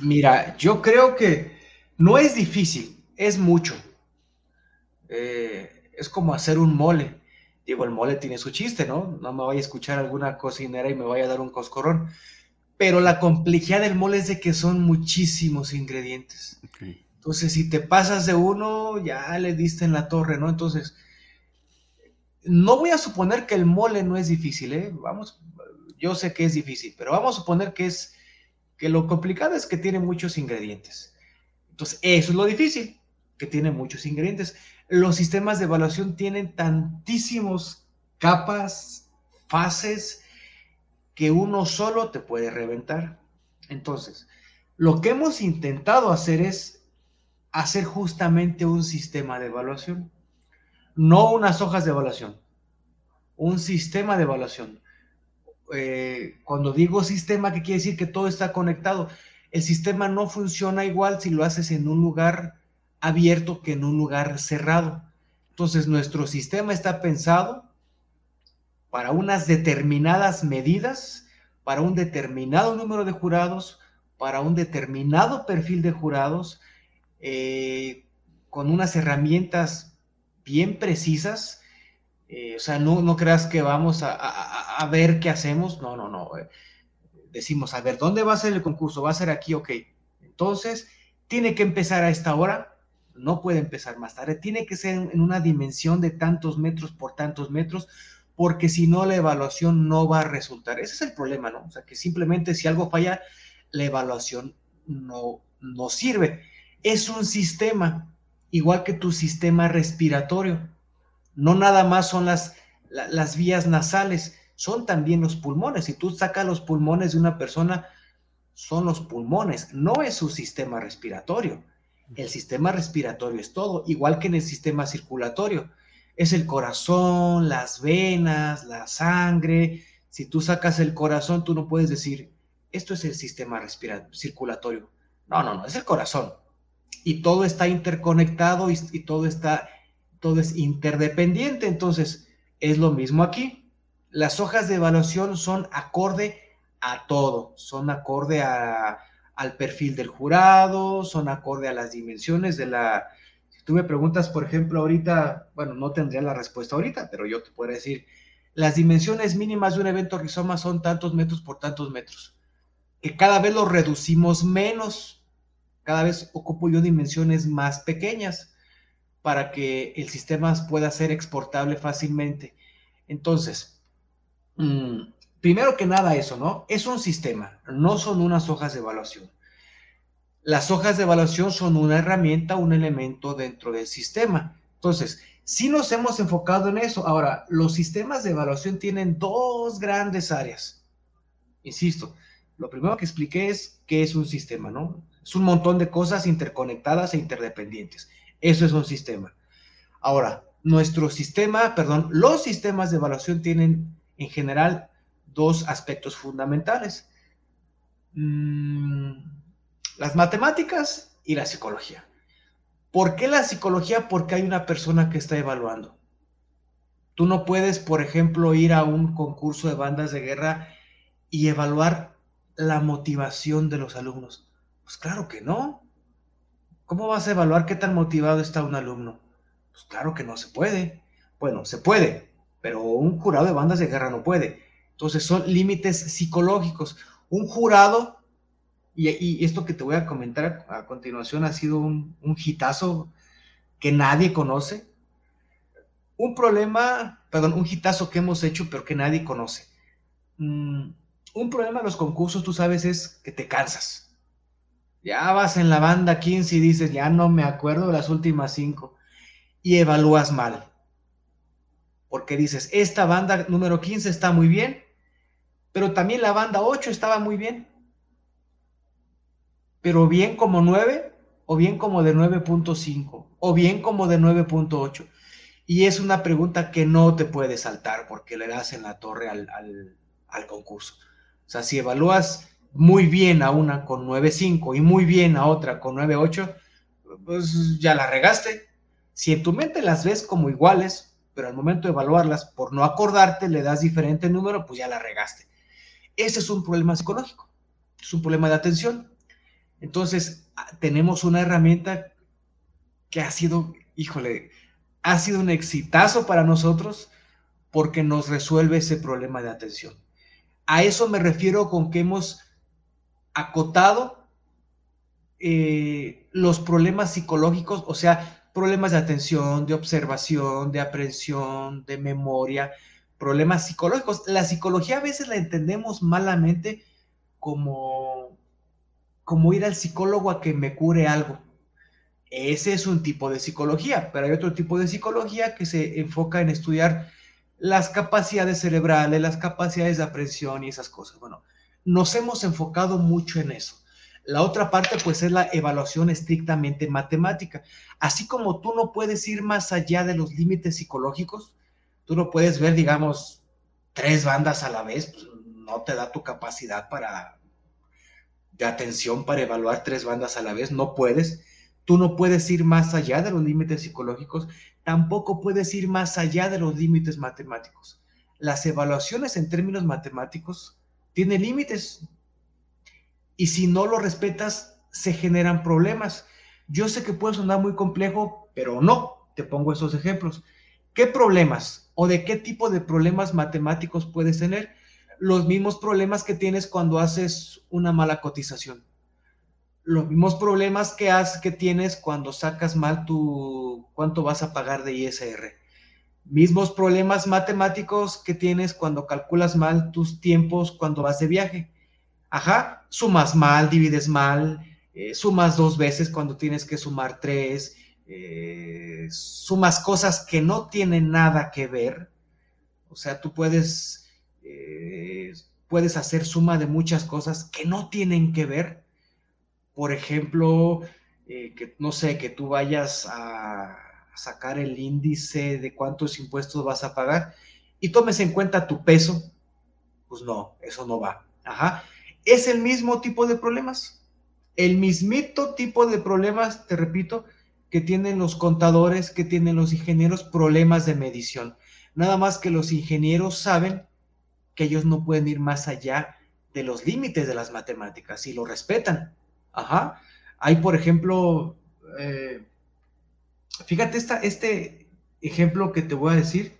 Mira, yo creo que no es difícil, es mucho. Eh, es como hacer un mole. Digo, el mole tiene su chiste, ¿no? No me vaya a escuchar alguna cocinera y me vaya a dar un coscorrón. Pero la complejidad del mole es de que son muchísimos ingredientes. Entonces, si te pasas de uno, ya le diste en la torre, ¿no? Entonces, no voy a suponer que el mole no es difícil, ¿eh? Vamos, yo sé que es difícil, pero vamos a suponer que es, que lo complicado es que tiene muchos ingredientes. Entonces, eso es lo difícil, que tiene muchos ingredientes. Los sistemas de evaluación tienen tantísimos capas, fases, que uno solo te puede reventar. Entonces, lo que hemos intentado hacer es hacer justamente un sistema de evaluación, no unas hojas de evaluación, un sistema de evaluación. Eh, cuando digo sistema, ¿qué quiere decir? Que todo está conectado. El sistema no funciona igual si lo haces en un lugar abierto que en un lugar cerrado. Entonces, nuestro sistema está pensado para unas determinadas medidas, para un determinado número de jurados, para un determinado perfil de jurados, eh, con unas herramientas bien precisas. Eh, o sea, no, no, creas que vamos a, ver qué hacemos. No, no, no. Eh, decimos, a ver, ¿dónde va a ser el concurso? ¿Va a ser aquí? Ok. Entonces, tiene que empezar a esta hora. No puede empezar más tarde. Tiene que ser en una dimensión de tantos metros por tantos metros, porque si no, la evaluación no va a resultar. Ese es el problema, ¿no? O sea, que simplemente si algo falla, la evaluación no, no sirve es un sistema, igual que tu sistema respiratorio. No nada más son las, las vías nasales, son también los pulmones. Si tú sacas los pulmones de una persona, son los pulmones, no es su sistema respiratorio. El sistema respiratorio es todo, igual que en el sistema circulatorio. Es el corazón, las venas, la sangre. Si tú sacas el corazón, tú no puedes decir, esto es el sistema circulatorio. No, no, no, es el corazón y todo está interconectado y, todo está, todo es interdependiente. Entonces, es lo mismo aquí. Las hojas de evaluación son acorde a todo, son acorde al perfil del jurado, son acorde a las dimensiones de la... Si tú me preguntas, por ejemplo, ahorita, bueno, no tendría la respuesta ahorita, pero yo te puedo decir, las dimensiones mínimas de un evento rizoma son tantos metros por tantos metros, que cada vez lo reducimos menos cada vez ocupo yo dimensiones más pequeñas. para que el sistema pueda ser exportable fácilmente. Entonces, mm, primero que nada eso, ¿no? Es un sistema, no son unas hojas de evaluación. Las hojas de evaluación son una herramienta, un elemento dentro del sistema. Entonces, si nos hemos enfocado en eso. Ahora, los sistemas de evaluación tienen dos grandes áreas. Insisto, lo primero que expliqué es qué es un sistema, ¿no? Es un montón de cosas interconectadas e interdependientes. Eso es un sistema. Ahora, nuestro sistema, perdón, los sistemas de evaluación tienen en general dos aspectos fundamentales. Mm, las matemáticas y la psicología. ¿Por qué la psicología? Porque hay una persona que está evaluando. Tú no puedes, por ejemplo, ir a un concurso de bandas de guerra y evaluar la motivación de los alumnos. Pues claro que no. ¿Cómo vas a evaluar qué tan motivado está un alumno? Pues claro que no se puede. Bueno, se puede, pero un jurado de bandas de guerra no puede. Entonces son límites psicológicos. Un jurado y, esto que te voy a comentar a, continuación ha sido un, un hitazo que nadie conoce. Un problema, perdón, un hitazo que hemos hecho pero que nadie conoce. Mm, un problema de los concursos, tú sabes, es que te cansas. Ya vas en la banda 15 y dices, ya no me acuerdo de las últimas cinco. Y evalúas mal. Porque dices, esta banda número 15 está muy bien, pero también la banda 8 estaba muy bien pero bien como 9 o bien como de 9.5 o bien como de 9.8. Y es una pregunta que no te puede saltar porque le das en la torre al, concurso. O sea, si evalúas muy bien a una con 9.5 y muy bien a otra con 9.8, pues ya la regaste. Si en tu mente las ves como iguales, pero al momento de evaluarlas, por no acordarte, le das diferente número, pues ya la regaste. Ese es un problema psicológico, es un problema de atención. Entonces, tenemos una herramienta que ha sido, híjole, ha sido un exitazo para nosotros porque nos resuelve ese problema de atención. A eso me refiero con que hemos acotado eh, los problemas psicológicos, o sea, problemas de atención, de observación, de aprehensión, de memoria, problemas psicológicos. La psicología a veces la entendemos malamente como como ir al psicólogo a que me cure algo. Ese es un tipo de psicología, pero hay otro tipo de psicología que se enfoca en estudiar las capacidades cerebrales, las capacidades de aprensión y esas cosas. Bueno, nos hemos enfocado mucho en eso. La otra parte, pues, es la evaluación estrictamente matemática. Así como tú no puedes ir más allá de los límites psicológicos, tú no puedes ver, digamos, tres bandas a la vez, pues, no te da tu capacidad para de atención para evaluar tres bandas a la vez, no puedes. Tú no puedes ir más allá de los límites psicológicos, tampoco puedes ir más allá de los límites matemáticos. Las evaluaciones en términos matemáticos tienen límites y si no lo respetas, se generan problemas. Yo sé que puede sonar muy complejo, pero no. Te pongo esos ejemplos. ¿Qué problemas o de qué tipo de problemas matemáticos puedes tener? los mismos problemas que tienes cuando haces una mala cotización. Los mismos problemas que, has, que tienes cuando sacas mal tu cuánto vas a pagar de ISR. Mismos problemas matemáticos que tienes cuando calculas mal tus tiempos cuando vas de viaje. Ajá, sumas mal, divides mal, eh, sumas dos veces cuando tienes que sumar tres, eh, sumas cosas que no tienen nada que ver. O sea, tú puedes eh, puedes hacer suma de muchas cosas que no tienen que ver. Por ejemplo, eh, que no sé, que tú vayas a sacar el índice de cuántos impuestos vas a pagar y tomes en cuenta tu peso. Pues no, eso no va. Ajá. Es el mismo tipo de problemas. El mismito tipo de problemas, te repito, que tienen los contadores, que tienen los ingenieros, problemas de medición. Nada más que los ingenieros saben que ellos no pueden ir más allá de los límites de las matemáticas y lo respetan. Ajá. Hay, por ejemplo, eh, fíjate esta, este ejemplo que te voy a decir,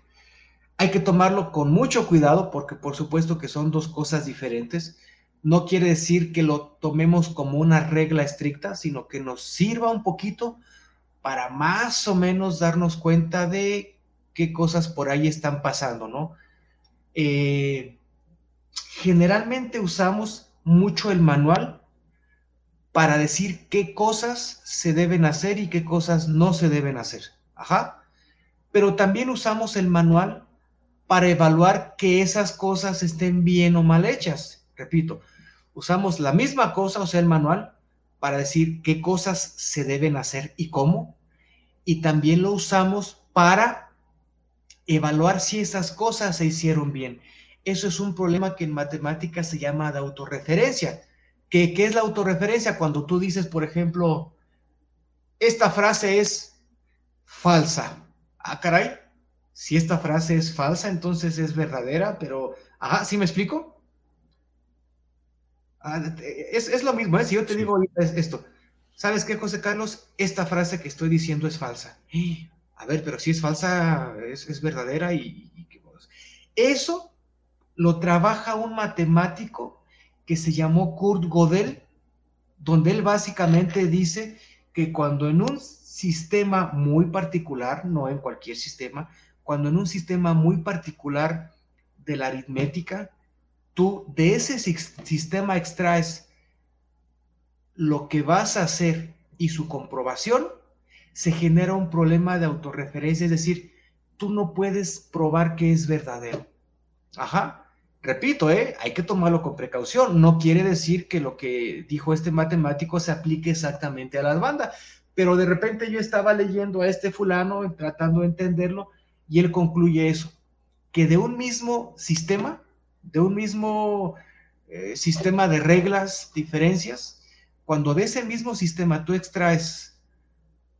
hay que tomarlo con mucho cuidado porque por supuesto que son dos cosas diferentes. No quiere decir que lo tomemos como una regla estricta, sino que nos sirva un poquito para más o menos darnos cuenta de qué cosas por ahí están pasando, ¿no? Eh, generalmente usamos mucho el manual para decir qué cosas se deben hacer y qué cosas no se deben hacer. Ajá. Pero también usamos el manual para evaluar que esas cosas estén bien o mal hechas. Repito, usamos la misma cosa, o sea, el manual, para decir qué cosas se deben hacer y cómo. Y también lo usamos para evaluar si esas cosas se hicieron bien. Eso es un problema que en matemáticas se llama de autorreferencia. ¿Qué, ¿Qué, es la autorreferencia? Cuando tú dices, por ejemplo, esta frase es falsa. Ah, caray, si esta frase es falsa, entonces es verdadera, pero, ajá, ¿sí me explico? Ah, es, lo mismo, ¿eh? si yo te digo esto, ¿sabes qué, José Carlos? Esta frase que estoy diciendo es falsa. [gasps] A ver, pero si es falsa, es, verdadera y, y Eso lo trabaja un matemático que se llamó Kurt Gödel, donde él básicamente dice que cuando en un sistema muy particular, no en cualquier sistema, cuando en un sistema muy particular de la aritmética, tú de ese sistema extraes lo que vas a hacer y su comprobación, se genera un problema de autorreferencia, es decir, tú no puedes probar que es verdadero. Ajá. Repito, ¿eh? hay que tomarlo con precaución. No quiere decir que lo que dijo este matemático se aplique exactamente a las bandas, pero de repente yo estaba leyendo a este fulano, tratando de entenderlo, y él concluye eso, que de un mismo sistema, de un mismo eh, sistema de reglas, diferencias, cuando de ese mismo sistema tú extraes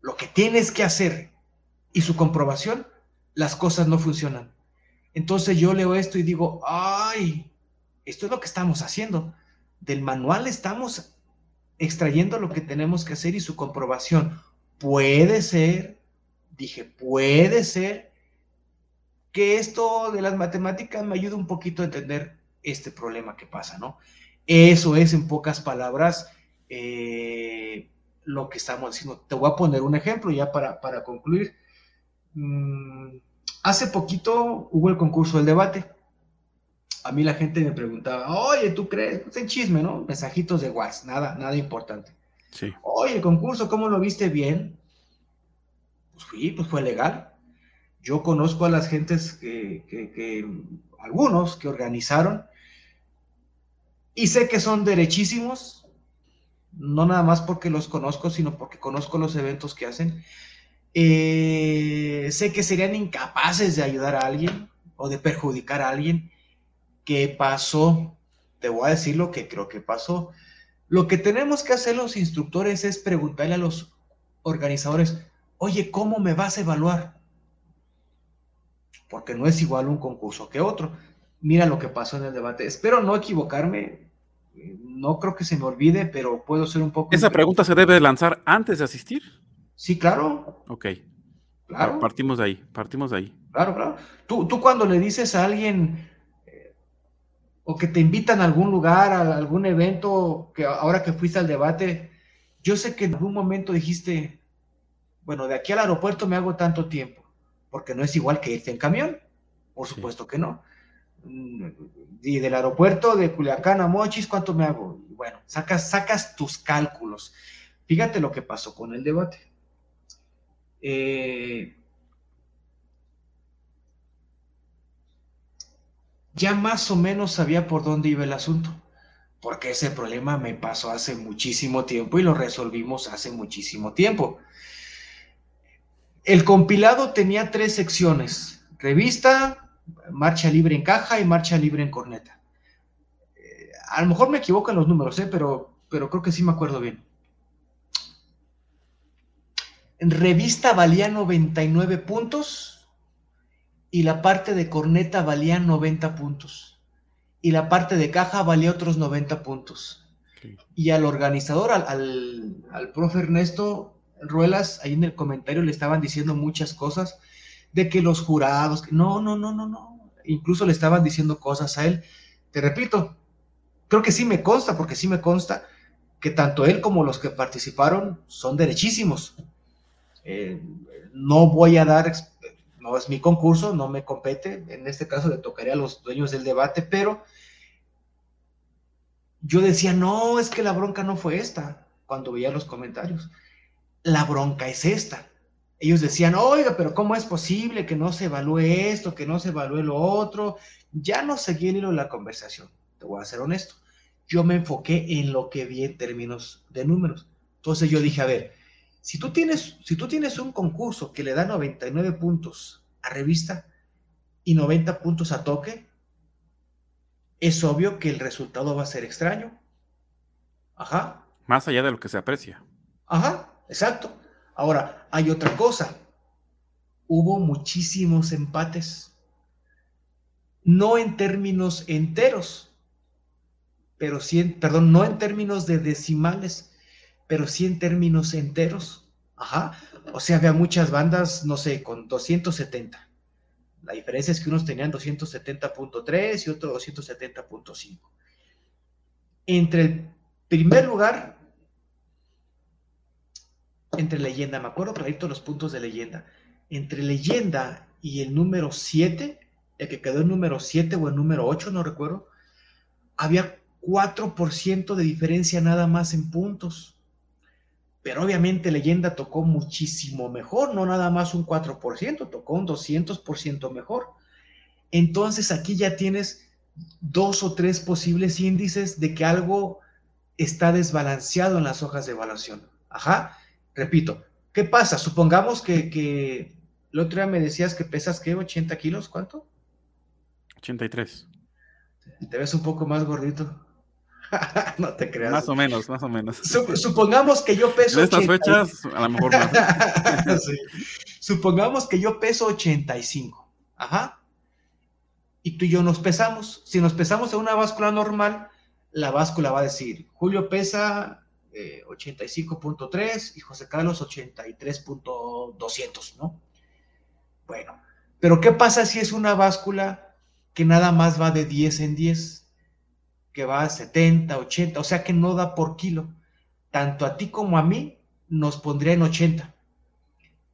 lo que tienes que hacer y su comprobación, las cosas no funcionan. Entonces yo leo esto y digo, ay, esto es lo que estamos haciendo. Del manual estamos extrayendo lo que tenemos que hacer y su comprobación. Puede ser, dije, puede ser que esto de las matemáticas me ayude un poquito a entender este problema que pasa, ¿no? Eso es, en pocas palabras, eh, lo que estamos diciendo. Te voy a poner un ejemplo ya para, para concluir. Mm, Hace poquito hubo el concurso del debate. A mí la gente me preguntaba, oye, ¿tú crees? Pues en chisme, ¿no? Mensajitos de WhatsApp, nada, nada importante. Sí. Oye, el concurso, ¿cómo lo viste bien? Pues fui, pues fue legal. Yo conozco a las gentes que, algunos que organizaron y sé que son derechísimos, no nada más porque los conozco, sino porque conozco los eventos que hacen. Eh, sé que serían incapaces de ayudar a alguien o de perjudicar a alguien. ¿Qué pasó? Te voy a decir lo que creo que pasó. Lo que tenemos que hacer los instructores es preguntarle a los organizadores, oye, ¿cómo me vas a evaluar? Porque no es igual un concurso que otro. Mira lo que pasó en el debate. Espero no equivocarme. No creo que se me olvide, pero puedo ser un poco... ¿Esa pregunta se debe lanzar antes de asistir? Sí, claro. Ok. Claro. Partimos de ahí, partimos de ahí. Claro, claro. Tú, tú cuando le dices a alguien eh, o que te invitan a algún lugar, a algún evento, que ahora que fuiste al debate, yo sé que en algún momento dijiste, bueno, de aquí al aeropuerto me hago tanto tiempo, porque no es igual que irte en camión, por supuesto que no. Mm, y del aeropuerto de Culiacán a Mochis, ¿cuánto me hago? Bueno, sacas, sacas tus cálculos. Fíjate lo que pasó con el debate eh, ya más o menos sabía por dónde iba el asunto, porque ese problema me pasó hace muchísimo tiempo y lo resolvimos hace muchísimo tiempo. El compilado tenía tres secciones, revista, marcha libre en caja y marcha libre en corneta. Eh, a lo mejor me equivoco en los números, ¿eh? pero, pero creo que sí me acuerdo bien. En revista valía 99 puntos y la parte de corneta valía 90 puntos. Y la parte de caja valía otros 90 puntos. Y al organizador, al, al, profe Ernesto Ruelas, ahí en el comentario le estaban diciendo muchas cosas de que los jurados, no, no, no, no, no. Incluso le estaban diciendo cosas a él. Te repito, creo que sí me consta, porque sí me consta que tanto él como los que participaron son derechísimos Eh, no voy a dar, no es mi concurso, no me compete, en este caso le tocaría a los dueños del debate, pero yo decía, no, es que la bronca no fue esta, cuando veía los comentarios, la bronca es esta. Ellos decían, oiga, pero ¿cómo es posible que no se evalúe esto, que no se evalúe lo otro? Ya no seguí el hilo de la conversación, te voy a ser honesto. Yo me enfoqué en lo que vi en términos de números. Entonces yo dije, a ver, si tú tienes, si tú tienes un concurso que le da 99 puntos a revista y 90 puntos a toque, es obvio que el resultado va a ser extraño. Ajá. Más allá de lo que se aprecia. Ajá, exacto. Ahora, hay otra cosa. Hubo muchísimos empates. No en términos enteros, pero sí, en, perdón, no en términos de decimales, pero sí en términos enteros. Ajá. O sea, había muchas bandas, no sé, con 270. La diferencia es que unos tenían 270.3 y otros 270.5. Entre el primer lugar, entre leyenda, me acuerdo clarito los puntos de leyenda, entre leyenda y el número 7, el que quedó en número 7 o el número 8, no recuerdo, había 4% de diferencia nada más en puntos. Pero obviamente Leyenda tocó muchísimo mejor, no nada más un 4%, tocó un 200% mejor. Entonces aquí ya tienes dos o tres posibles índices de que algo está desbalanceado en las hojas de evaluación. Ajá, repito, ¿qué pasa? Supongamos que, que el otro día me decías que pesas, ¿qué? ¿80 kilos? ¿Cuánto? 83. Te ves un poco más gordito. [laughs] no te creas. Más o menos, más o menos. supongamos que yo peso. En estas fechas, a lo mejor más. [laughs] Supongamos que yo peso 85. Ajá. Y tú y yo nos pesamos. Si nos pesamos en una báscula normal, la báscula va a decir: Julio pesa 85.3 eh, y José Carlos 83.200, ¿no? Bueno, pero ¿qué pasa si es una báscula que nada más va de 10 en 10? que va a 70, 80, o sea que no da por kilo. Tanto a ti como a mí nos pondría en 80.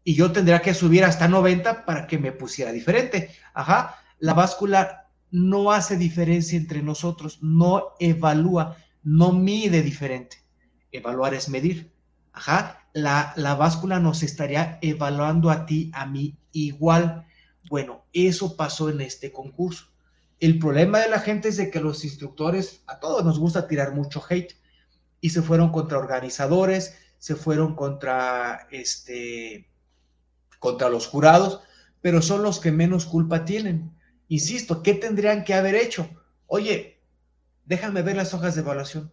Y yo tendría que subir hasta 90 para que me pusiera diferente. Ajá, la báscula no hace diferencia entre nosotros, no evalúa, no mide diferente. Evaluar es medir. Ajá, la, la báscula nos estaría evaluando a ti, a mí igual. Bueno, eso pasó en este concurso. El problema de la gente es de que los instructores, a todos nos gusta tirar mucho hate y se fueron contra organizadores, se fueron contra este contra los jurados, pero son los que menos culpa tienen. Insisto, ¿qué tendrían que haber hecho? Oye, déjame ver las hojas de evaluación.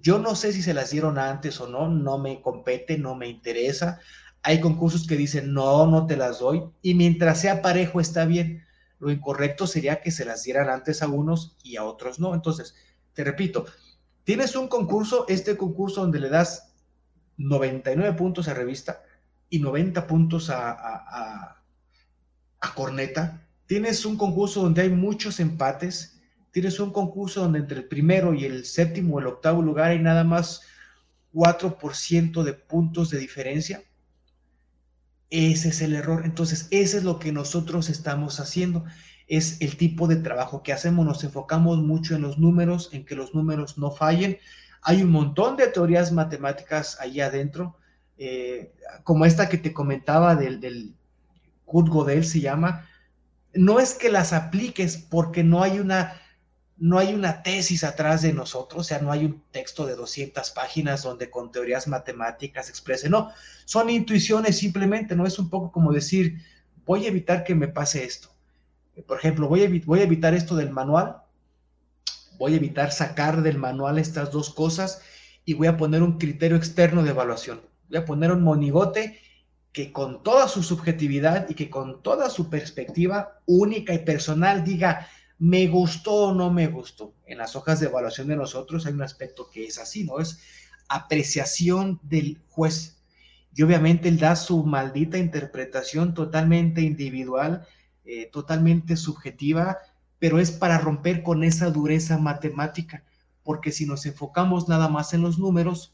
Yo no sé si se las dieron antes o no, no me compete, no me interesa. Hay concursos que dicen, no, no te las doy. Y mientras sea parejo está bien. Lo incorrecto sería que se las dieran antes a unos y a otros no. Entonces, te repito, tienes un concurso, este concurso donde le das 99 puntos a revista y 90 puntos a, a, corneta. Tienes un concurso donde hay muchos empates. Tienes un concurso donde entre el primero y el séptimo o el octavo lugar hay nada más 4% de puntos de diferencia ese es el error. Entonces, ese es lo que nosotros estamos haciendo. Es el tipo de trabajo que hacemos. Nos enfocamos mucho en los números, en que los números no fallen. Hay un montón de teorías matemáticas ahí adentro, eh, como esta que te comentaba del, del Kurt Godel se llama. No es que las apliques porque no hay una no hay una tesis atrás de nosotros, o sea, no hay un texto de 200 páginas donde con teorías matemáticas exprese, no, son intuiciones simplemente, no es un poco como decir, voy a evitar que me pase esto. Por ejemplo, voy a, evitar esto del manual, voy a evitar sacar del manual estas dos cosas y voy a poner un criterio externo de evaluación. Voy a poner un monigote que con toda su subjetividad y que con toda su perspectiva única y personal diga, me gustó o no me gustó. En las hojas de evaluación de nosotros hay un aspecto que es así, ¿no? Es apreciación del juez. Y obviamente él da su maldita interpretación totalmente individual, eh, totalmente subjetiva, pero es para romper con esa dureza matemática, porque si nos enfocamos nada más en los números,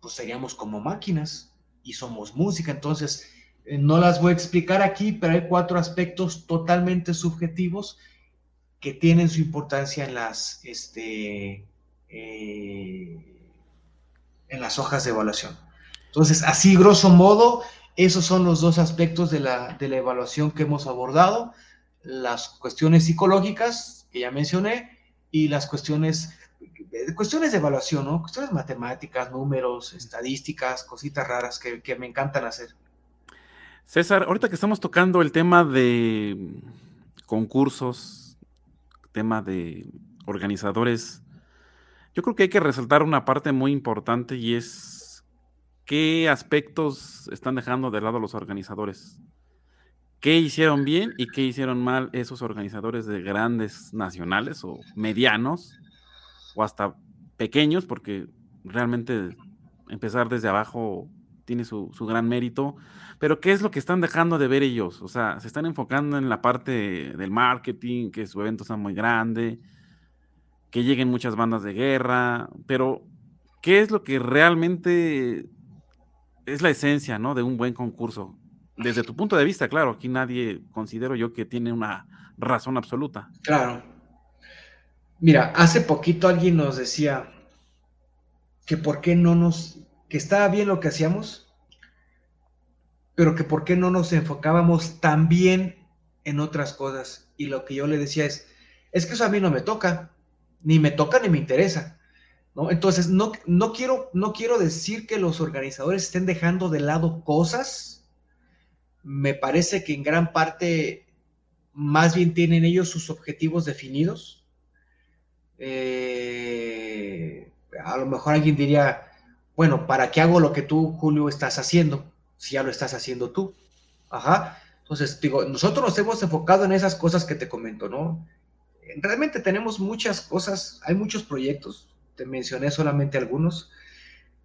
pues seríamos como máquinas. y somos música. Entonces, eh, no las voy a explicar aquí, pero hay cuatro aspectos totalmente subjetivos que tienen su importancia en las, este, eh, en las hojas de evaluación. Entonces, así grosso modo, esos son los dos aspectos de la, de la evaluación que hemos abordado, las cuestiones psicológicas, que ya mencioné, y las cuestiones, eh, cuestiones de evaluación, ¿no? Cuestiones matemáticas, números, estadísticas, cositas raras que, que me encantan hacer. César, ahorita que estamos tocando el tema de concursos, tema de organizadores, yo creo que hay que resaltar una parte muy importante y es qué aspectos están dejando de lado los organizadores. ¿Qué hicieron bien y qué hicieron mal esos organizadores de grandes nacionales o medianos o hasta pequeños? Porque realmente empezar desde abajo tiene su, gran mérito. Pero ¿qué es lo que están dejando de ver ellos? O sea, se están enfocando en la parte del marketing, que su evento sea muy grande, que lleguen muchas bandas de guerra, pero ¿qué es lo que realmente es la esencia ¿no? de un buen concurso? Desde tu punto de vista, claro, aquí nadie considero yo que tiene una razón absoluta. Claro. Mira, hace poquito alguien nos decía que por qué no nos, que estaba bien lo que hacíamos, pero que por qué no nos enfocábamos también en otras cosas. Y lo que yo le decía es, es que eso a mí no me toca ni me toca ni me interesa. ¿no? Entonces, no, no, quiero, no quiero decir que los organizadores estén dejando de lado cosas. Me parece que en gran parte más bien tienen ellos sus objetivos definidos. Eh, a lo mejor alguien diría, bueno, ¿para qué hago lo que tú, Julio, estás haciendo? Si ya lo estás haciendo tú. Ajá. Entonces, digo, nosotros nos hemos enfocado en esas cosas que te comento, ¿no? realmente tenemos muchas cosas, hay muchos proyectos, te mencioné solamente algunos.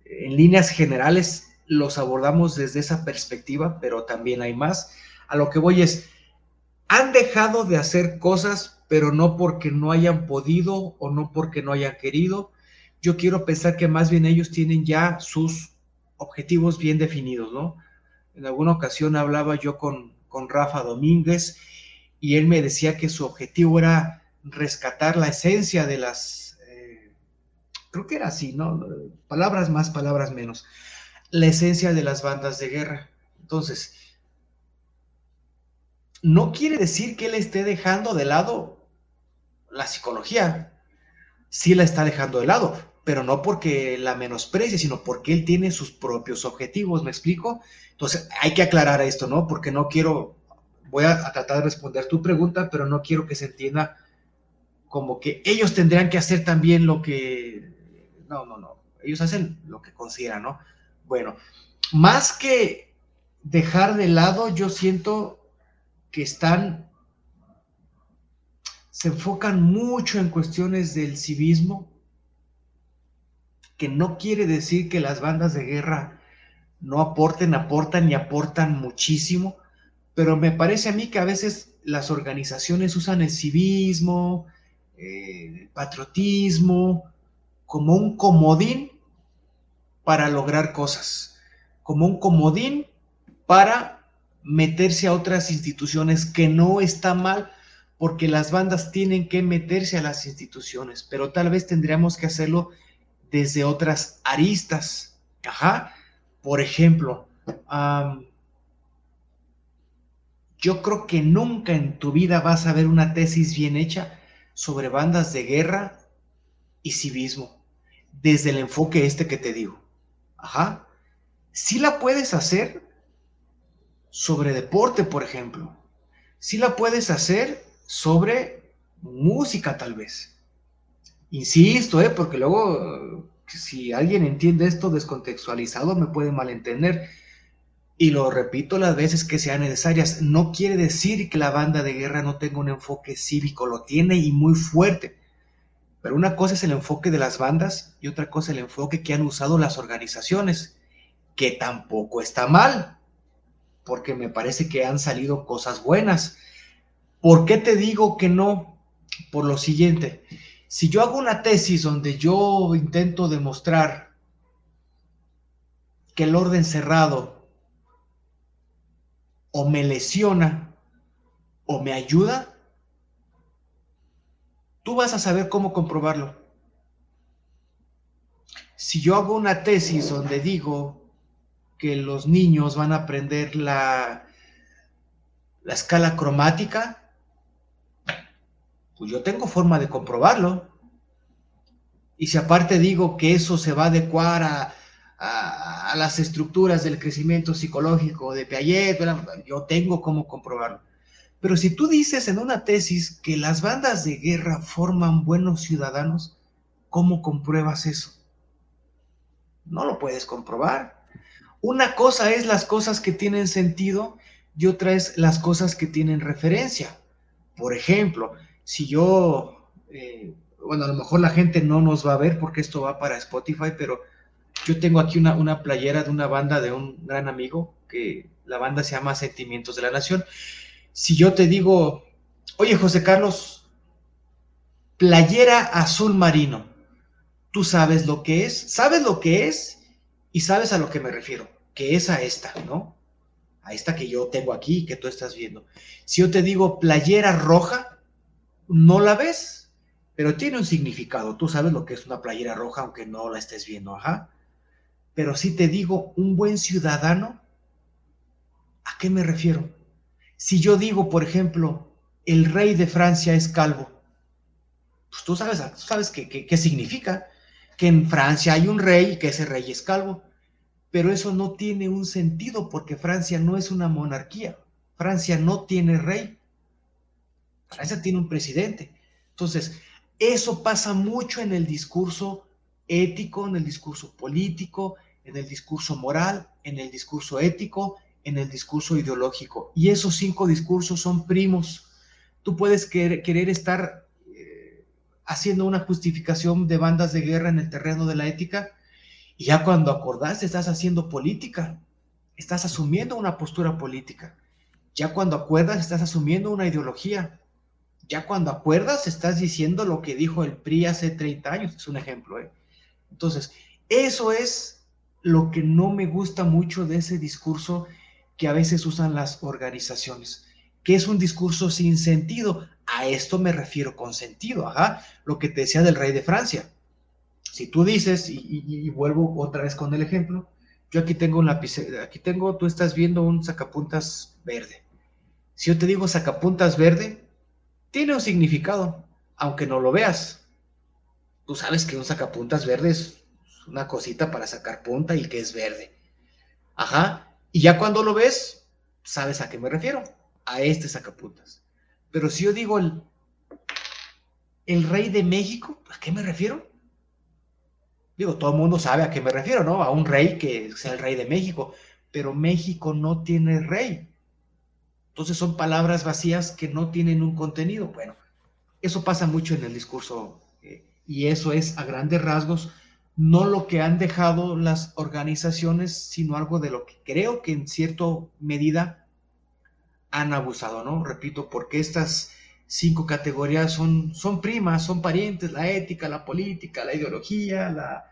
En líneas generales los abordamos desde esa perspectiva, pero también hay más. A lo que voy es, han dejado de hacer cosas, pero no porque no hayan podido o no porque no hayan querido. Yo quiero pensar que más bien ellos tienen ya sus objetivos bien definidos, ¿no? En alguna ocasión hablaba yo con, con Rafa Domínguez y él me decía que su objetivo era rescatar la esencia de las, eh, creo que era así, ¿no? Palabras más, palabras menos. La esencia de las bandas de guerra. Entonces, no quiere decir que él esté dejando de lado la psicología. Sí la está dejando de lado, pero no porque la menosprecie, sino porque él tiene sus propios objetivos, ¿me explico? Entonces, hay que aclarar esto, ¿no? Porque no quiero, voy a, tratar de responder tu pregunta, pero no quiero que se entienda como que ellos tendrían que hacer también lo que... No, no, no. Ellos hacen lo que consideran, ¿no? Bueno, más que dejar de lado, yo siento que están... Se enfocan mucho en cuestiones del civismo, que no quiere decir que las bandas de guerra no aporten, aportan y aportan muchísimo, pero me parece a mí que a veces las organizaciones usan el civismo, eh, patriotismo, como un comodín para lograr cosas, como un comodín para meterse a otras instituciones, que no está mal, porque las bandas tienen que meterse a las instituciones, pero tal vez tendríamos que hacerlo desde otras aristas. Ajá. Por ejemplo, yo creo que nunca en tu vida vas a ver una tesis bien hecha sobre bandas de guerra y civismo, desde el enfoque este que te digo. Ajá. Sí la puedes hacer sobre deporte, por ejemplo. Sí la puedes hacer sobre música, tal vez. Insisto, ¿eh? porque luego, si alguien entiende esto descontextualizado, me puede malentender y lo repito las veces que sean necesarias, no quiere decir que la banda de guerra no tenga un enfoque cívico, lo tiene y muy fuerte. Pero una cosa es el enfoque de las bandas y otra cosa el enfoque que han usado las organizaciones, que tampoco está mal, porque me parece que han salido cosas buenas. ¿Por qué te digo que no? Por lo siguiente, si yo hago una tesis donde yo intento demostrar que el orden cerrado o me lesiona o me ayuda, tú vas a saber cómo comprobarlo. Si yo hago una tesis donde digo que los niños van a aprender la, la escala cromática, pues yo tengo forma de comprobarlo. Y si aparte digo que eso se va a adecuar a, las estructuras del crecimiento psicológico de Piaget, yo tengo cómo comprobarlo. Pero si tú dices en una tesis que las bandas de guerra forman buenos ciudadanos, ¿cómo compruebas eso? No lo puedes comprobar. Una cosa es las cosas que tienen sentido y otra es las cosas que tienen referencia. Por ejemplo, si yo, eh, bueno, a lo mejor la gente no nos va a ver porque esto va para Spotify, pero yo tengo aquí una, una playera de una banda de un gran amigo, que la banda se llama Sentimientos de la Nación. Si yo te digo, oye José Carlos, playera azul marino, tú sabes lo que es, sabes lo que es y sabes a lo que me refiero, que es a esta, ¿no? A esta que yo tengo aquí, que tú estás viendo. Si yo te digo playera roja, no la ves, pero tiene un significado. Tú sabes lo que es una playera roja, aunque no la estés viendo, ajá. Pero si te digo un buen ciudadano, ¿a qué me refiero? Si yo digo, por ejemplo, el rey de Francia es calvo, pues tú sabes, sabes qué, qué significa que en Francia hay un rey y que ese rey es calvo, pero eso no tiene un sentido porque Francia no es una monarquía, Francia no tiene rey, Francia tiene un presidente. Entonces, eso pasa mucho en el discurso ético, en el discurso político, en el discurso moral, en el discurso ético, en el discurso ideológico. Y esos cinco discursos son primos. Tú puedes querer, estar haciendo una justificación de bandas de guerra en el terreno de la ética, y ya cuando acordás estás haciendo política, estás asumiendo una postura política. Ya cuando acuerdas estás asumiendo una ideología. Ya cuando acuerdas estás diciendo lo que dijo el PRI hace 30 años, es un ejemplo. ¿eh? Entonces, eso es lo que no me gusta mucho de ese discurso que a veces usan las organizaciones, que es un discurso sin sentido. A esto me refiero con sentido, ajá, lo que te decía del rey de Francia. Si tú dices, y, vuelvo otra vez con el ejemplo, yo aquí tengo un lapicero, aquí tengo, tú estás viendo un sacapuntas verde. Si yo te digo sacapuntas verde, tiene un significado, aunque no lo veas. Tú sabes que un sacapuntas verde es una cosita para sacar punta y que es verde. Ajá. Y ya cuando lo ves, sabes a qué me refiero. A este sacapuntas. Pero si yo digo el, el rey de México, ¿a qué me refiero? Digo, todo el mundo sabe a qué me refiero, ¿no? A un rey que sea el rey de México, pero México no tiene rey. Entonces son palabras vacías que no tienen un contenido. Bueno, eso pasa mucho en el discurso eh, y eso es a grandes rasgos no lo que han dejado las organizaciones, sino algo de lo que creo que en cierta medida han abusado, ¿no? Repito, porque estas cinco categorías son, primas, son parientes, la ética, la política, la ideología,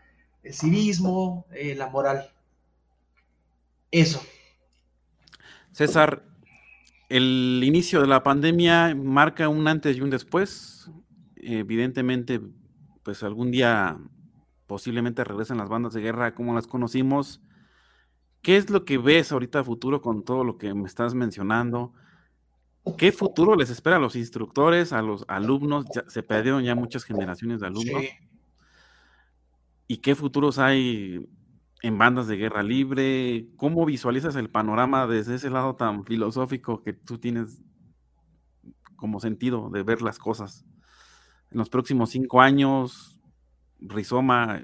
el civismo, eh, la moral. Eso. César, el inicio de la pandemia marca un antes y un después. Evidentemente, pues algún día posiblemente regresen las bandas de guerra como las conocimos ¿Qué es lo que ves ahorita a futuro con todo lo que me estás mencionando? ¿Qué futuro les espera a los instructores, a los alumnos? se perdieron ya muchas generaciones de alumnos. ¿Y qué futuros hay en bandas de guerra libre? ¿Cómo visualizas el panorama desde ese lado tan filosófico que tú tienes como sentido de ver las cosas? En los próximos cinco años, Rizoma,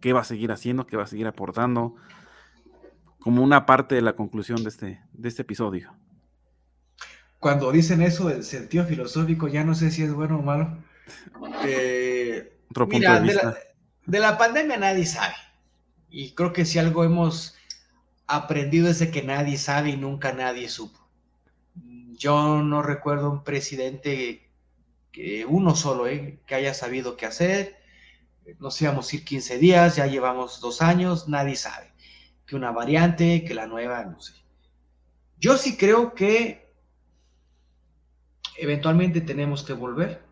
¿qué va a seguir haciendo? ¿Qué va a seguir aportando? como una parte de la conclusión de este, de este episodio. Cuando dicen eso del sentido filosófico, ya no sé si es bueno o malo. [laughs] Eh, Otro punto de, vista. De, la, pandemia nadie sabe. Y creo que si algo hemos aprendido es de que nadie sabe y nunca nadie supo. Yo no recuerdo un presidente, que, uno solo, eh, que haya sabido qué hacer. Nos íbamos a ir 15 días, ya llevamos dos años, nadie sabe que una variante, que la nueva, no sé. Yo sí creo que eventualmente tenemos que volver.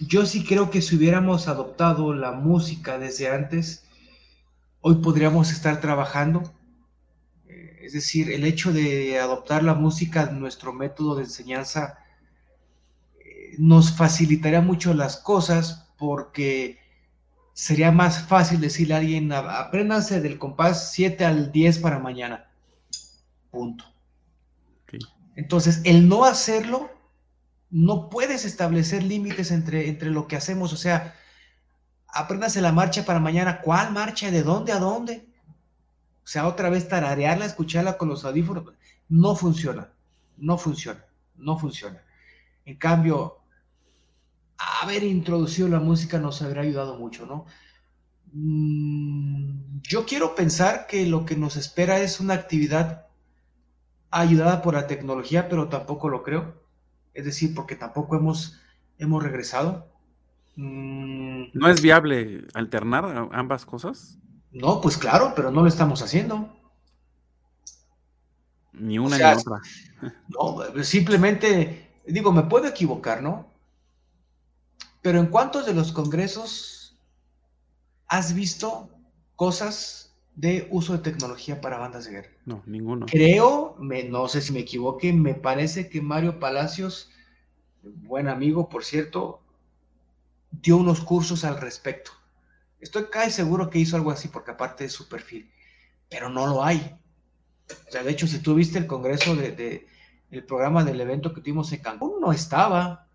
Yo sí creo que si hubiéramos adoptado la música desde antes, hoy podríamos estar trabajando. Eh, es decir, el hecho de adoptar la música, nuestro método de enseñanza, eh, nos facilitaría mucho las cosas porque sería más fácil decirle a alguien, apréndanse del compás 7 al 10 para mañana. Punto. Entonces, el no hacerlo, no puedes establecer límites entre, entre lo que hacemos. O sea, apréndase la marcha para mañana. ¿Cuál marcha? ¿De dónde a dónde? O sea, otra vez tararearla, escucharla con los audífonos. No funciona. No funciona. No funciona. En cambio, haber introducido la música nos habría ayudado mucho, ¿no? Mm, yo quiero pensar que lo que nos espera es una actividad ayudada por la tecnología, pero tampoco lo creo. Es decir, porque tampoco hemos, hemos regresado. Mm, ¿No es viable alternar ambas cosas? No, pues claro, pero no lo estamos haciendo. Ni una ni otra. No, simplemente, digo, me puedo equivocar, ¿no? Pero ¿en cuántos de los congresos has visto cosas de uso de tecnología para bandas de guerra. No, ninguno. Creo, me, no sé si me equivoqué, me parece que Mario Palacios, buen amigo, por cierto, dio unos cursos al respecto. Estoy casi seguro que hizo algo así porque aparte de su perfil, pero no lo hay. O sea, de hecho, si tú viste el congreso de, el programa del evento que tuvimos en Cancún, no estaba.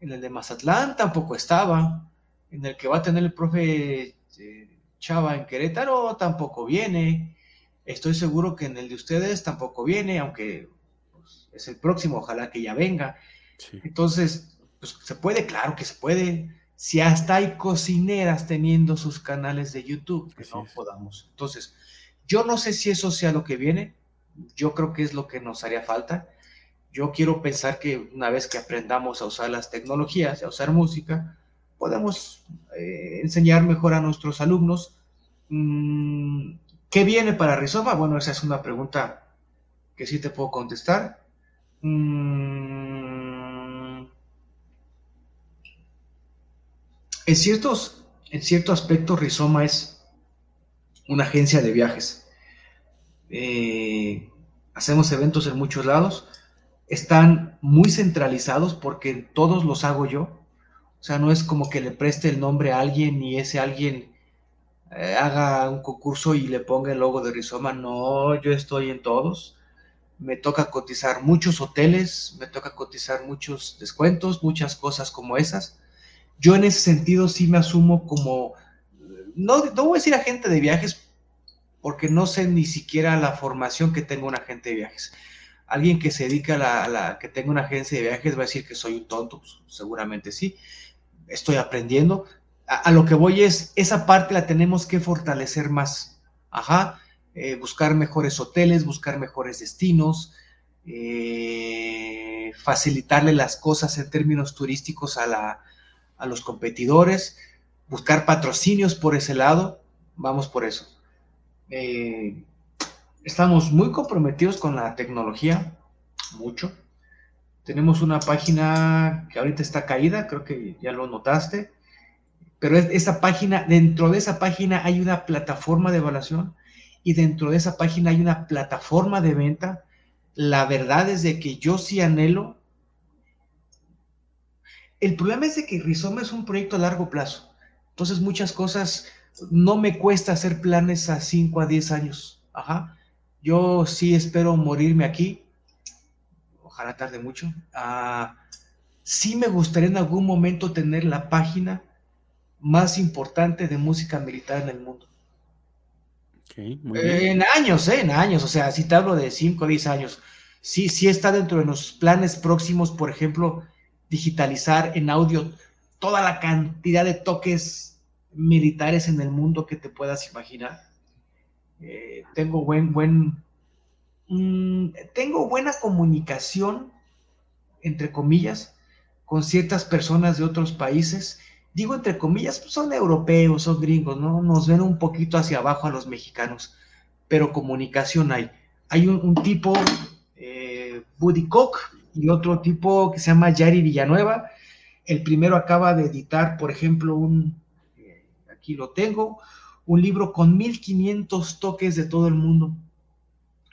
En el de Mazatlán tampoco estaba. En el que va a tener el profe eh, Chava en Querétaro tampoco viene. Estoy seguro que en el de ustedes tampoco viene, aunque pues, es el próximo, ojalá que ya venga. Entonces, pues se puede, claro que se puede. Si hasta hay cocineras teniendo sus canales de YouTube, que no podamos. Entonces, yo no sé si eso sea lo que viene. Yo creo que es lo que nos haría falta. Yo quiero pensar que una vez que aprendamos a usar las tecnologías, a usar música, podemos eh, enseñar mejor a nuestros alumnos. Mm, ¿Qué viene para Rizoma? Bueno, esa es una pregunta que sí te puedo contestar. Mm, en, ciertos, en cierto aspecto, Rizoma es una agencia de viajes. Eh, hacemos eventos en muchos lados. Están muy centralizados porque todos los hago yo o sea, no es como que le preste el nombre a alguien y ese alguien eh, haga un concurso y le ponga el logo de Rizoma. No, yo estoy en todos. Me toca cotizar muchos hoteles, me toca cotizar muchos descuentos, muchas cosas como esas. Yo en ese sentido sí me asumo como, no, no voy a decir agente de viajes, porque no sé ni siquiera la formación que tenga un agente de viajes. Alguien que se dedica a la, que tenga una agencia de viajes va a decir que soy un tonto, pues, seguramente sí estoy aprendiendo. A, lo que voy es, esa parte la tenemos que fortalecer más. Ajá, eh, buscar mejores hoteles, buscar mejores destinos, eh, facilitarle las cosas en términos turísticos a, la, a los competidores, buscar patrocinios por ese lado, vamos por eso. Eh, estamos muy comprometidos con la tecnología, mucho. Tenemos una página que ahorita está caída, creo que ya lo notaste, pero esa página, dentro de esa página hay una plataforma de evaluación y dentro de esa página hay una plataforma de venta. La verdad es de que yo sí anhelo. El problema es de que Rizoma es un proyecto a largo plazo. Entonces muchas cosas no me cuesta hacer planes a 5 a 10 años. Ajá. Yo sí espero morirme aquí ojalá tarde mucho. Ah, sí me gustaría en algún momento tener la página más importante de música militar en el mundo. en años, ¿eh? en años, o sea, si te hablo de 5 o 10 años, sí, sí está dentro de los planes próximos, por ejemplo, digitalizar en audio toda la cantidad de toques militares en el mundo que te puedas imaginar. Eh, tengo buen, buen, Mm, tengo buena comunicación, entre comillas, con ciertas personas de otros países. Digo entre comillas, pues son europeos, son gringos, ¿no? Nos ven un poquito hacia abajo a los mexicanos. pero comunicación hay. Hay un, tipo, eh, Buddy Koch, y otro tipo que se llama Yari Villanueva. El primero acaba de editar, por ejemplo, un, eh, aquí lo tengo, un libro con 1500 toques de todo el mundo.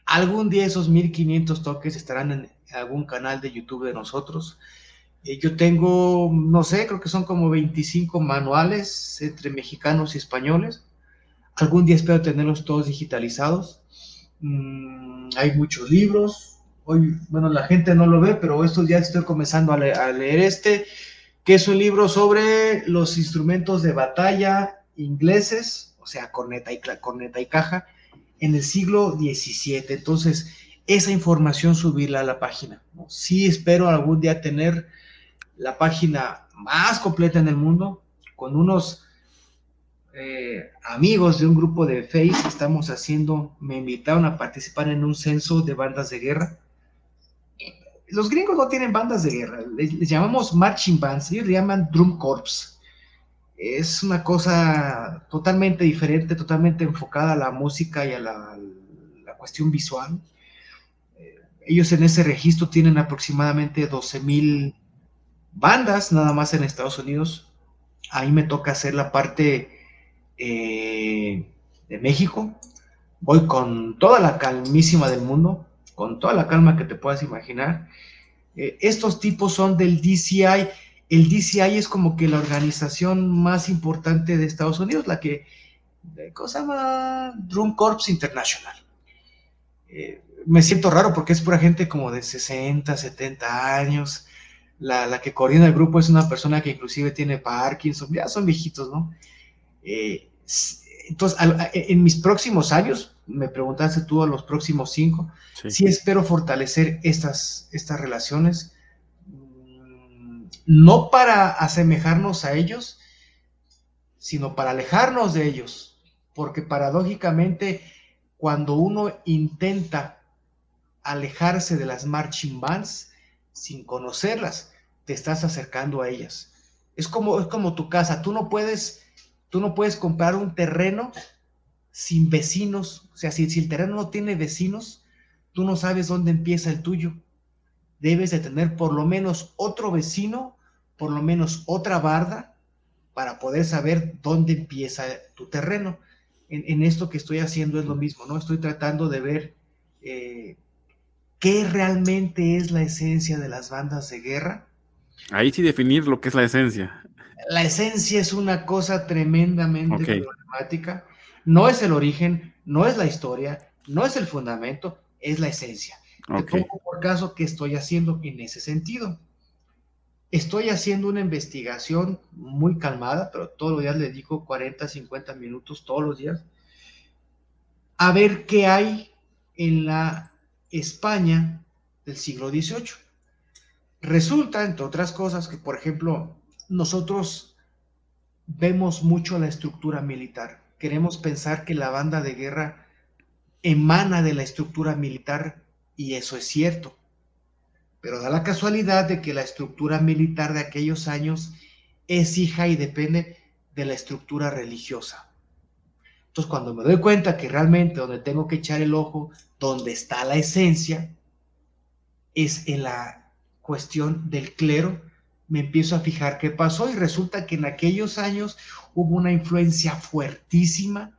Algún día esos 1500 toques estarán en algún canal de YouTube de nosotros. Eh, yo tengo, no sé, creo que son como 25 manuales entre mexicanos y españoles. Algún día espero tenerlos todos digitalizados. Mm, hay muchos libros. Hoy, bueno, la gente no lo ve, pero estos días estoy comenzando a, a leer este, que es un libro sobre los instrumentos de batalla ingleses, o sea, corneta y, corneta y caja, en el siglo XVII. Entonces, esa información subirla a la página. Sí espero algún día tener la página más completa en el mundo, con unos eh, amigos de un grupo de Face estamos haciendo, me invitaron a participar en un censo de bandas de guerra. Los gringos no tienen bandas de guerra, les, llamamos marching bands, ellos le llaman drum corps. Es una cosa totalmente diferente, totalmente enfocada a la música y a la, cuestión visual. Eh, ellos en ese registro tienen aproximadamente 12 mil bandas nada más en Estados Unidos. Ahí me toca hacer la parte eh, de México. Voy con toda la calmísima del mundo, con toda la calma que te puedas imaginar. Eh, estos tipos son del DCI. El DCI es como que la organización más importante de Estados Unidos, la que, ¿cómo se llama? Drum Corps International. Eh, me siento raro porque es pura gente como de 60, 70 años la, que coordina el grupo es una persona que inclusive tiene Parkinson, ya son viejitos, ¿no? Eh, entonces, en mis próximos años, me preguntaste tú a los próximos cinco, sí, espero fortalecer estas, estas relaciones, mm, no para asemejarnos a ellos, sino para alejarnos de ellos, porque paradójicamente cuando uno intenta alejarse de las marching bands, sin conocerlas, te estás acercando a ellas. Es como, es como tu casa, tú no puedes, tú no puedes comprar un terreno sin vecinos, o sea, si, el terreno no tiene vecinos, tú no sabes dónde empieza el tuyo. Debes de tener por lo menos otro vecino, por lo menos otra barda, para poder saber dónde empieza tu terreno. En, esto que estoy haciendo es lo mismo, ¿no? Estoy tratando de ver eh, qué realmente es la esencia de las bandas de guerra. Ahí sí definir lo que es la esencia. La esencia es una cosa tremendamente problemática. No es el origen, no es la historia, no es el fundamento, es la esencia. Te pongo por caso que estoy haciendo en ese sentido. Estoy haciendo una investigación muy calmada, pero todos los días le dedico 40, 50 minutos todos los días a ver qué hay en la España del siglo XVIII. Resulta, entre otras cosas, que, por ejemplo, nosotros vemos mucho la estructura militar. Queremos pensar que la banda de guerra emana de la estructura militar y eso es cierto. Pero da la casualidad de que la estructura militar de aquellos años es hija y depende de la estructura religiosa. Entonces, cuando me doy cuenta que realmente donde tengo que echar el ojo, donde está la esencia, es en la cuestión del clero, me empiezo a fijar qué pasó y resulta que en aquellos años hubo una influencia fuertísima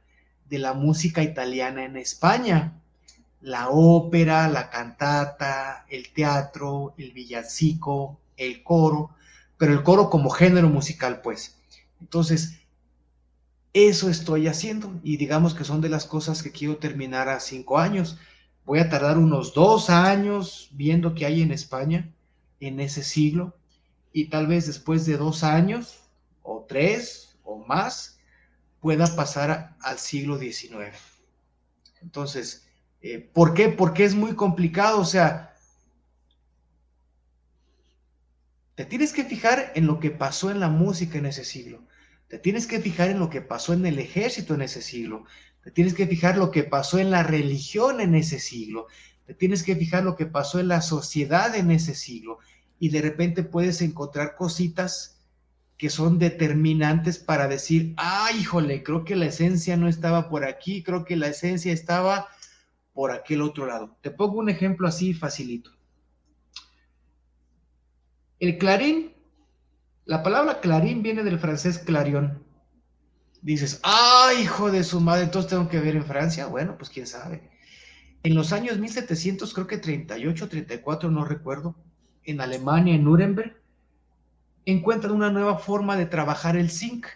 de la música italiana en España. La ópera, la cantata, el teatro, el villancico, el coro, pero el coro como género musical, pues. Entonces, eso estoy haciendo y digamos que son de las cosas que quiero terminar a cinco años. Voy a tardar unos dos años viendo qué hay en España en ese siglo y tal vez después de dos años o tres o más pueda pasar al siglo XIX. Entonces, eh, ¿por qué? Porque es muy complicado, o sea, te tienes que fijar en lo que pasó en la música en ese siglo. Te tienes que fijar en lo que pasó en el ejército en ese siglo. Te tienes que fijar lo que pasó en la religión en ese siglo. Te tienes que fijar lo que pasó en la sociedad en ese siglo. Y de repente puedes encontrar cositas que son determinantes para decir, ah, híjole, creo que la esencia no estaba por aquí, creo que la esencia estaba por aquel otro lado. Te pongo un ejemplo así facilito. El clarín, la palabra clarín viene del francés clarión. Dices, ah, hijo de su madre, entonces tengo que ver en Francia. Bueno, pues quién sabe. En los años 1700, creo que 38, 34, no recuerdo, en Alemania, en Nuremberg, encuentran una nueva forma de trabajar el zinc.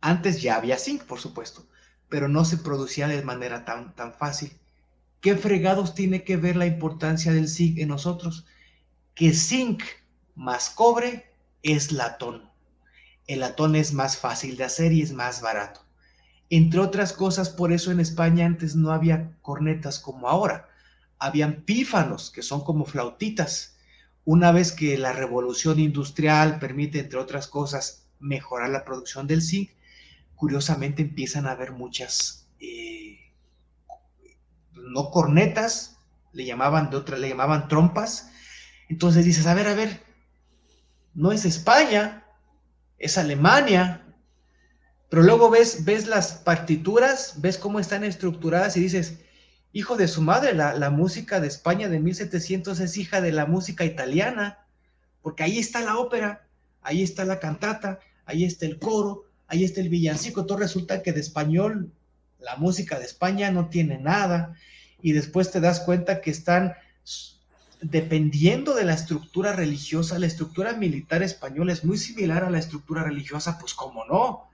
Antes ya había zinc, por supuesto, pero no se producía de manera tan, tan fácil. ¿Qué fregados tiene que ver la importancia del zinc en nosotros? Que zinc más cobre es latón. El latón es más fácil de hacer y es más barato. Entre otras cosas, por eso en España antes no había cornetas como ahora. Habían pífanos, que son como flautitas, una vez que la revolución industrial permite, entre otras cosas, mejorar la producción del zinc, curiosamente empiezan a haber muchas, eh, no cornetas, le llamaban de le llamaban trompas. Entonces dices, a ver, a ver, no es España, es Alemania. Pero luego ves, ves las partituras, ves cómo están estructuradas y dices, hijo de su madre, la, música de España de 1700 es hija de la música italiana, porque ahí está la ópera, ahí está la cantata, ahí está el coro, ahí está el villancico, todo resulta que de español la música de España no tiene nada y después te das cuenta que están dependiendo de la estructura religiosa, la estructura militar española es muy similar a la estructura religiosa, pues cómo no.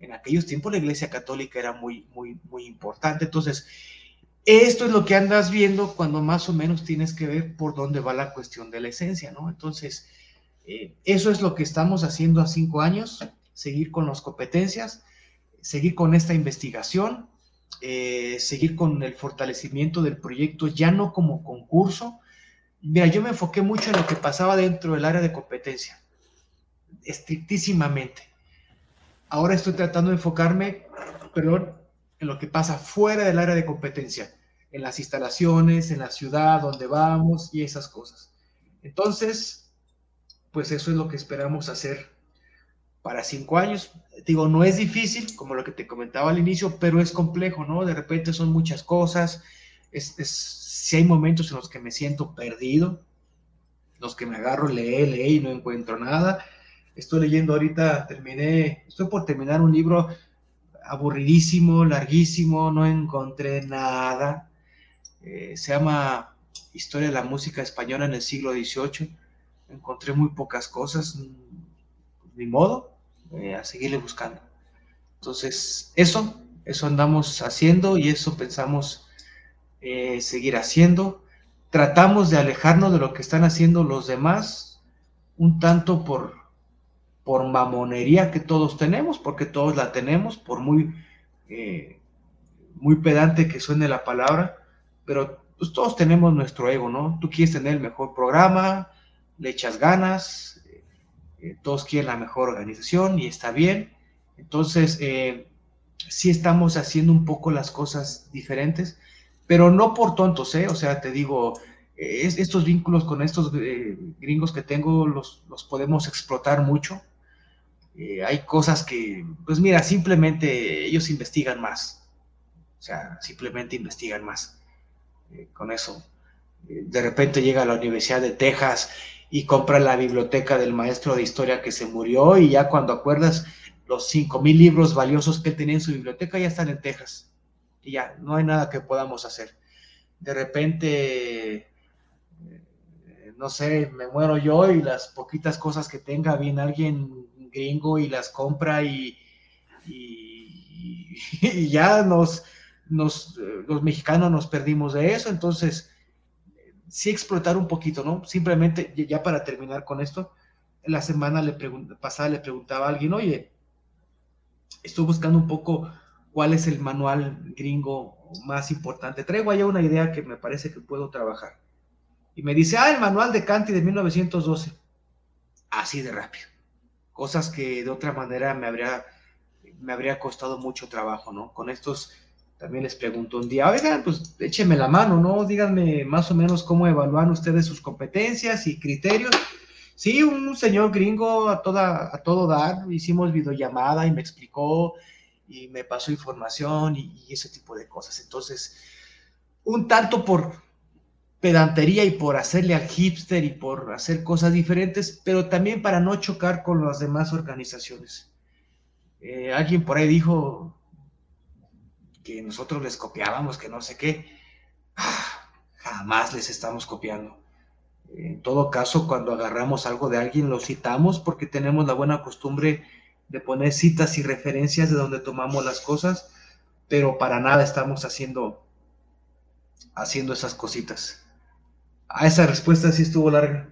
En aquellos tiempos la Iglesia Católica era muy, muy, muy importante. Entonces, esto es lo que andas viendo cuando más o menos tienes que ver por dónde va la cuestión de la esencia, ¿no? Entonces, eh, eso es lo que estamos haciendo a cinco años, seguir con las competencias, seguir con esta investigación, eh, seguir con el fortalecimiento del proyecto, ya no como concurso. Mira, yo me enfoqué mucho en lo que pasaba dentro del área de competencia, estrictísimamente. Ahora estoy tratando de enfocarme, perdón, en lo que pasa fuera del área de competencia, en las instalaciones, en la ciudad donde vamos y esas cosas. Entonces, pues eso es lo que esperamos hacer para cinco años. Digo, no es difícil, como lo que te comentaba al inicio, pero es complejo, ¿no? De repente son muchas cosas. Es, si hay momentos en los que me siento perdido, los que me agarro, lee, lee y no encuentro nada. Estoy leyendo ahorita, terminé, estoy por terminar un libro aburridísimo, larguísimo, no encontré nada. Eh, se llama Historia de la música española en el siglo XVIII. Encontré muy pocas cosas, mm, ni modo, eh, a seguirle buscando. Entonces, eso, eso andamos haciendo y eso pensamos eh, seguir haciendo. Tratamos de alejarnos de lo que están haciendo los demás, un tanto por por mamonería que todos tenemos, porque todos la tenemos, por muy, eh, muy pedante que suene la palabra, pero pues todos tenemos nuestro ego, ¿no? Tú quieres tener el mejor programa, le echas ganas, eh, todos quieren la mejor organización y está bien. Entonces, eh, sí estamos haciendo un poco las cosas diferentes, pero no por tontos, ¿eh? O sea, te digo, estos vínculos con estos gringos que tengo los, los podemos explotar mucho eh, hay cosas que, pues mira, simplemente ellos investigan más. O sea, simplemente investigan más. Eh, con eso. Eh, de repente llega a la Universidad de Texas y compra la biblioteca del maestro de historia que se murió y ya cuando acuerdas los cinco mil libros valiosos que tenía en su biblioteca ya están en Texas. Y ya, no hay nada que podamos hacer. De repente, no sé, me muero yo y las poquitas cosas que tenga, viene alguien gringo y las compra y, y, [laughs] ya nos, nos, los mexicanos nos perdimos de eso, entonces sí explotar un poquito, ¿no? Simplemente, ya para terminar con esto, la semana le pasada le preguntaba a alguien, oye, estoy buscando un poco cuál es el manual gringo más importante. Traigo allá una idea que me parece que puedo trabajar. Y me dice, ah, el manual de Canti de 1912. Así de rápido cosas que de otra manera me habría, me habría costado mucho trabajo, ¿no? Con estos también les pregunto un día, oigan, pues échenme la mano, ¿no? Díganme más o menos cómo evalúan ustedes sus competencias y criterios. Sí, un señor gringo a, toda, a todo dar, hicimos videollamada y me explicó y me pasó información y, ese tipo de cosas. Entonces, un tanto por pedantería y por hacerle al hipster y por hacer cosas diferentes, pero también para no chocar con las demás organizaciones. Eh, alguien por ahí dijo que nosotros les copiábamos, que no sé qué. Ah, jamás les estamos copiando. En todo caso, cuando agarramos algo de alguien, lo citamos porque tenemos la buena costumbre de poner citas y referencias de donde tomamos las cosas, pero para nada estamos haciendo, haciendo esas cositas. A esa respuesta sí estuvo larga.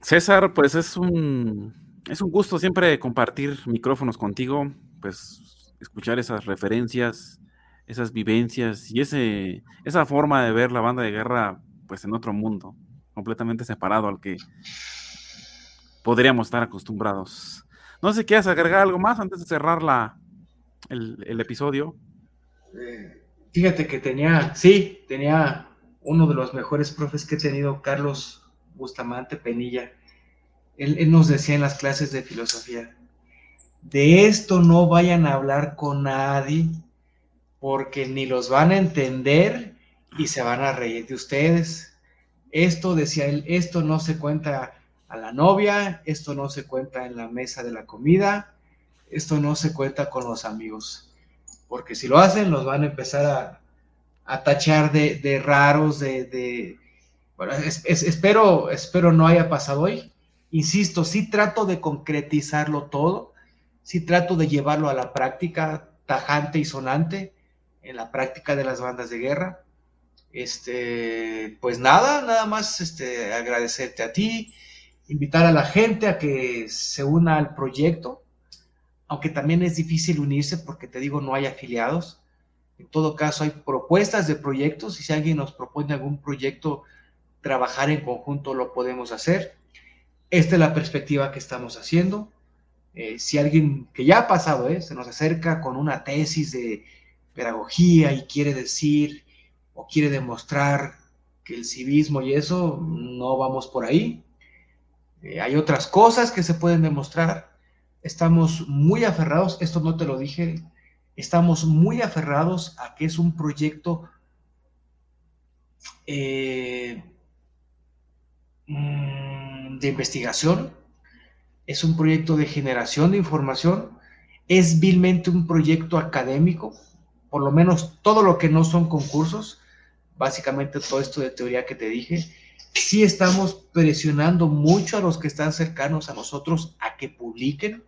César, pues es un, es un gusto siempre compartir micrófonos contigo, pues escuchar esas referencias, esas vivencias y ese, esa forma de ver la banda de guerra pues en otro mundo, completamente separado al que podríamos estar acostumbrados. No sé, ¿quieres agregar algo más antes de cerrar la, el, episodio? Eh, fíjate que tenía, sí, tenía uno de los mejores profes que he tenido, Carlos Bustamante Penilla. Él, nos decía en las clases de filosofía, de esto no vayan a hablar con nadie, porque ni los van a entender y se van a reír de ustedes. Esto, decía él, esto no se cuenta a la novia, esto no se cuenta en la mesa de la comida, esto no se cuenta con los amigos, porque si lo hacen los van a empezar a, a tachar de, raros, de... Bueno, espero, espero no haya pasado hoy. Insisto, sí trato de concretizarlo todo, sí trato de llevarlo a la práctica tajante y sonante, en la práctica de las bandas de guerra. Este, pues nada, nada más este, agradecerte a ti, invitar a la gente a que se una al proyecto, aunque también es difícil unirse porque te digo, no hay afiliados. En todo caso, hay propuestas de proyectos y si alguien nos propone algún proyecto, trabajar en conjunto lo podemos hacer. Esta es la perspectiva que estamos haciendo. Eh, si alguien que ya ha pasado, eh, se nos acerca con una tesis de pedagogía y quiere decir o quiere demostrar que el civismo y eso, no vamos por ahí. Eh, hay otras cosas que se pueden demostrar. Estamos muy aferrados, esto no te lo dije, estamos muy aferrados a que es un proyecto eh, mm, de investigación, es un proyecto de generación de información, es vilmente un proyecto académico, por lo menos todo lo que no son concursos, básicamente todo esto de teoría que te dije, sí estamos presionando mucho a los que están cercanos a nosotros a que publiquen.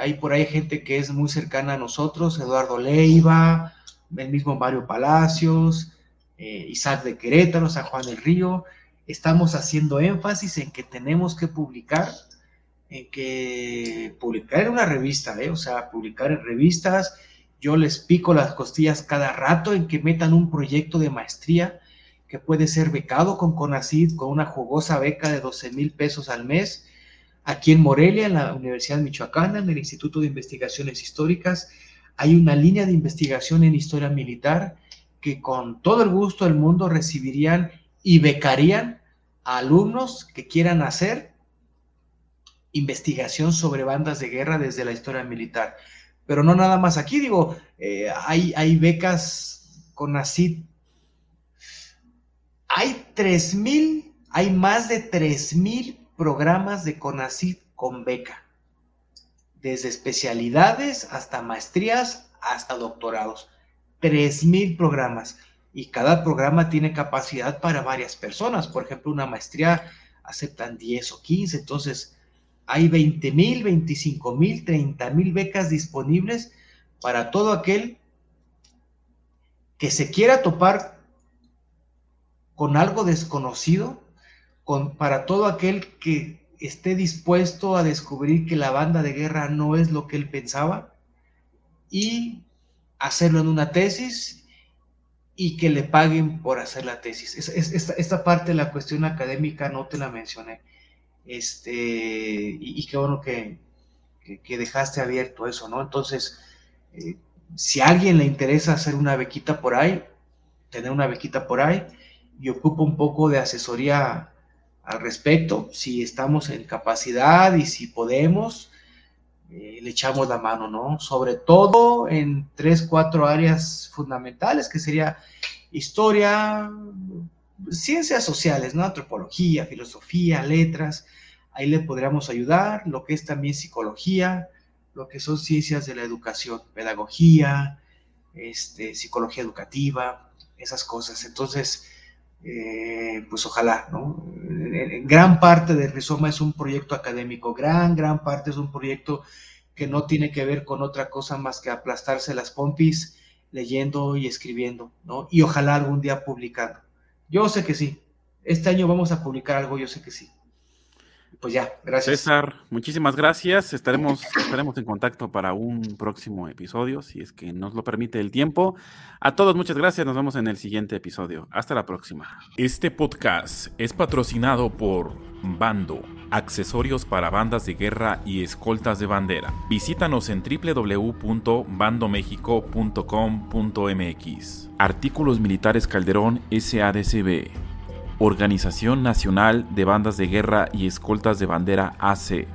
Hay por ahí gente que es muy cercana a nosotros, Eduardo Leiva, el mismo Mario Palacios, eh, Isaac de Querétaro, San Juan del Río. Estamos haciendo énfasis en que tenemos que publicar, en que publicar en una revista, ¿eh? o sea, publicar en revistas. Yo les pico las costillas cada rato en que metan un proyecto de maestría que puede ser becado con CONACID con una jugosa beca de 12 mil pesos al mes. Aquí en Morelia, en la Universidad Michoacana, en el Instituto de Investigaciones Históricas, hay una línea de investigación en historia militar que con todo el gusto del mundo recibirían y becarían a alumnos que quieran hacer investigación sobre bandas de guerra desde la historia militar. Pero no nada más aquí, digo, eh, hay, hay becas CONACID hay 3.000, hay más de 3.000 programas de CONACYT con beca, desde especialidades hasta maestrías hasta doctorados. 3.000 programas y cada programa tiene capacidad para varias personas. Por ejemplo, una maestría aceptan 10 o 15, entonces hay 20 mil, 25 mil, 30 mil becas disponibles para todo aquel que se quiera topar con algo desconocido, con, para todo aquel que esté dispuesto a descubrir que la banda de guerra no es lo que él pensaba y hacerlo en una tesis y que le paguen por hacer la tesis. esta, parte de la cuestión académica no te la mencioné. Este, y, qué bueno que, dejaste abierto eso, ¿no? Entonces, eh, si a alguien le interesa hacer una bequita por ahí, tener una bequita por ahí, y ocupo un poco de asesoría al respecto. Si estamos en capacidad y si podemos, eh, le echamos la mano, ¿no? Sobre todo en tres, cuatro áreas fundamentales, que sería historia, ciencias sociales, ¿no? Antropología, filosofía, letras. Ahí le podríamos ayudar, lo que es también psicología, lo que son ciencias de la educación, pedagogía, este, psicología educativa, esas cosas. Entonces, eh, pues ojalá, ¿no? Gran parte de Rizoma es un proyecto académico, gran, gran parte es un proyecto que no tiene que ver con otra cosa más que aplastarse las pompis leyendo y escribiendo, ¿no? Y ojalá algún día publicando. Yo sé que sí. Este año vamos a publicar algo, yo sé que sí pues ya, gracias. César, muchísimas gracias. Estaremos, estaremos en contacto para un próximo episodio, si es que nos lo permite el tiempo. A todos, muchas gracias. Nos vemos en el siguiente episodio. Hasta la próxima. Este podcast es patrocinado por Bando, accesorios para bandas de guerra y escoltas de bandera. Visítanos en www.bandomexico.com.mx. Artículos Militares Calderón SADCB. Organización Nacional de Bandas de Guerra y Escoltas de Bandera AC.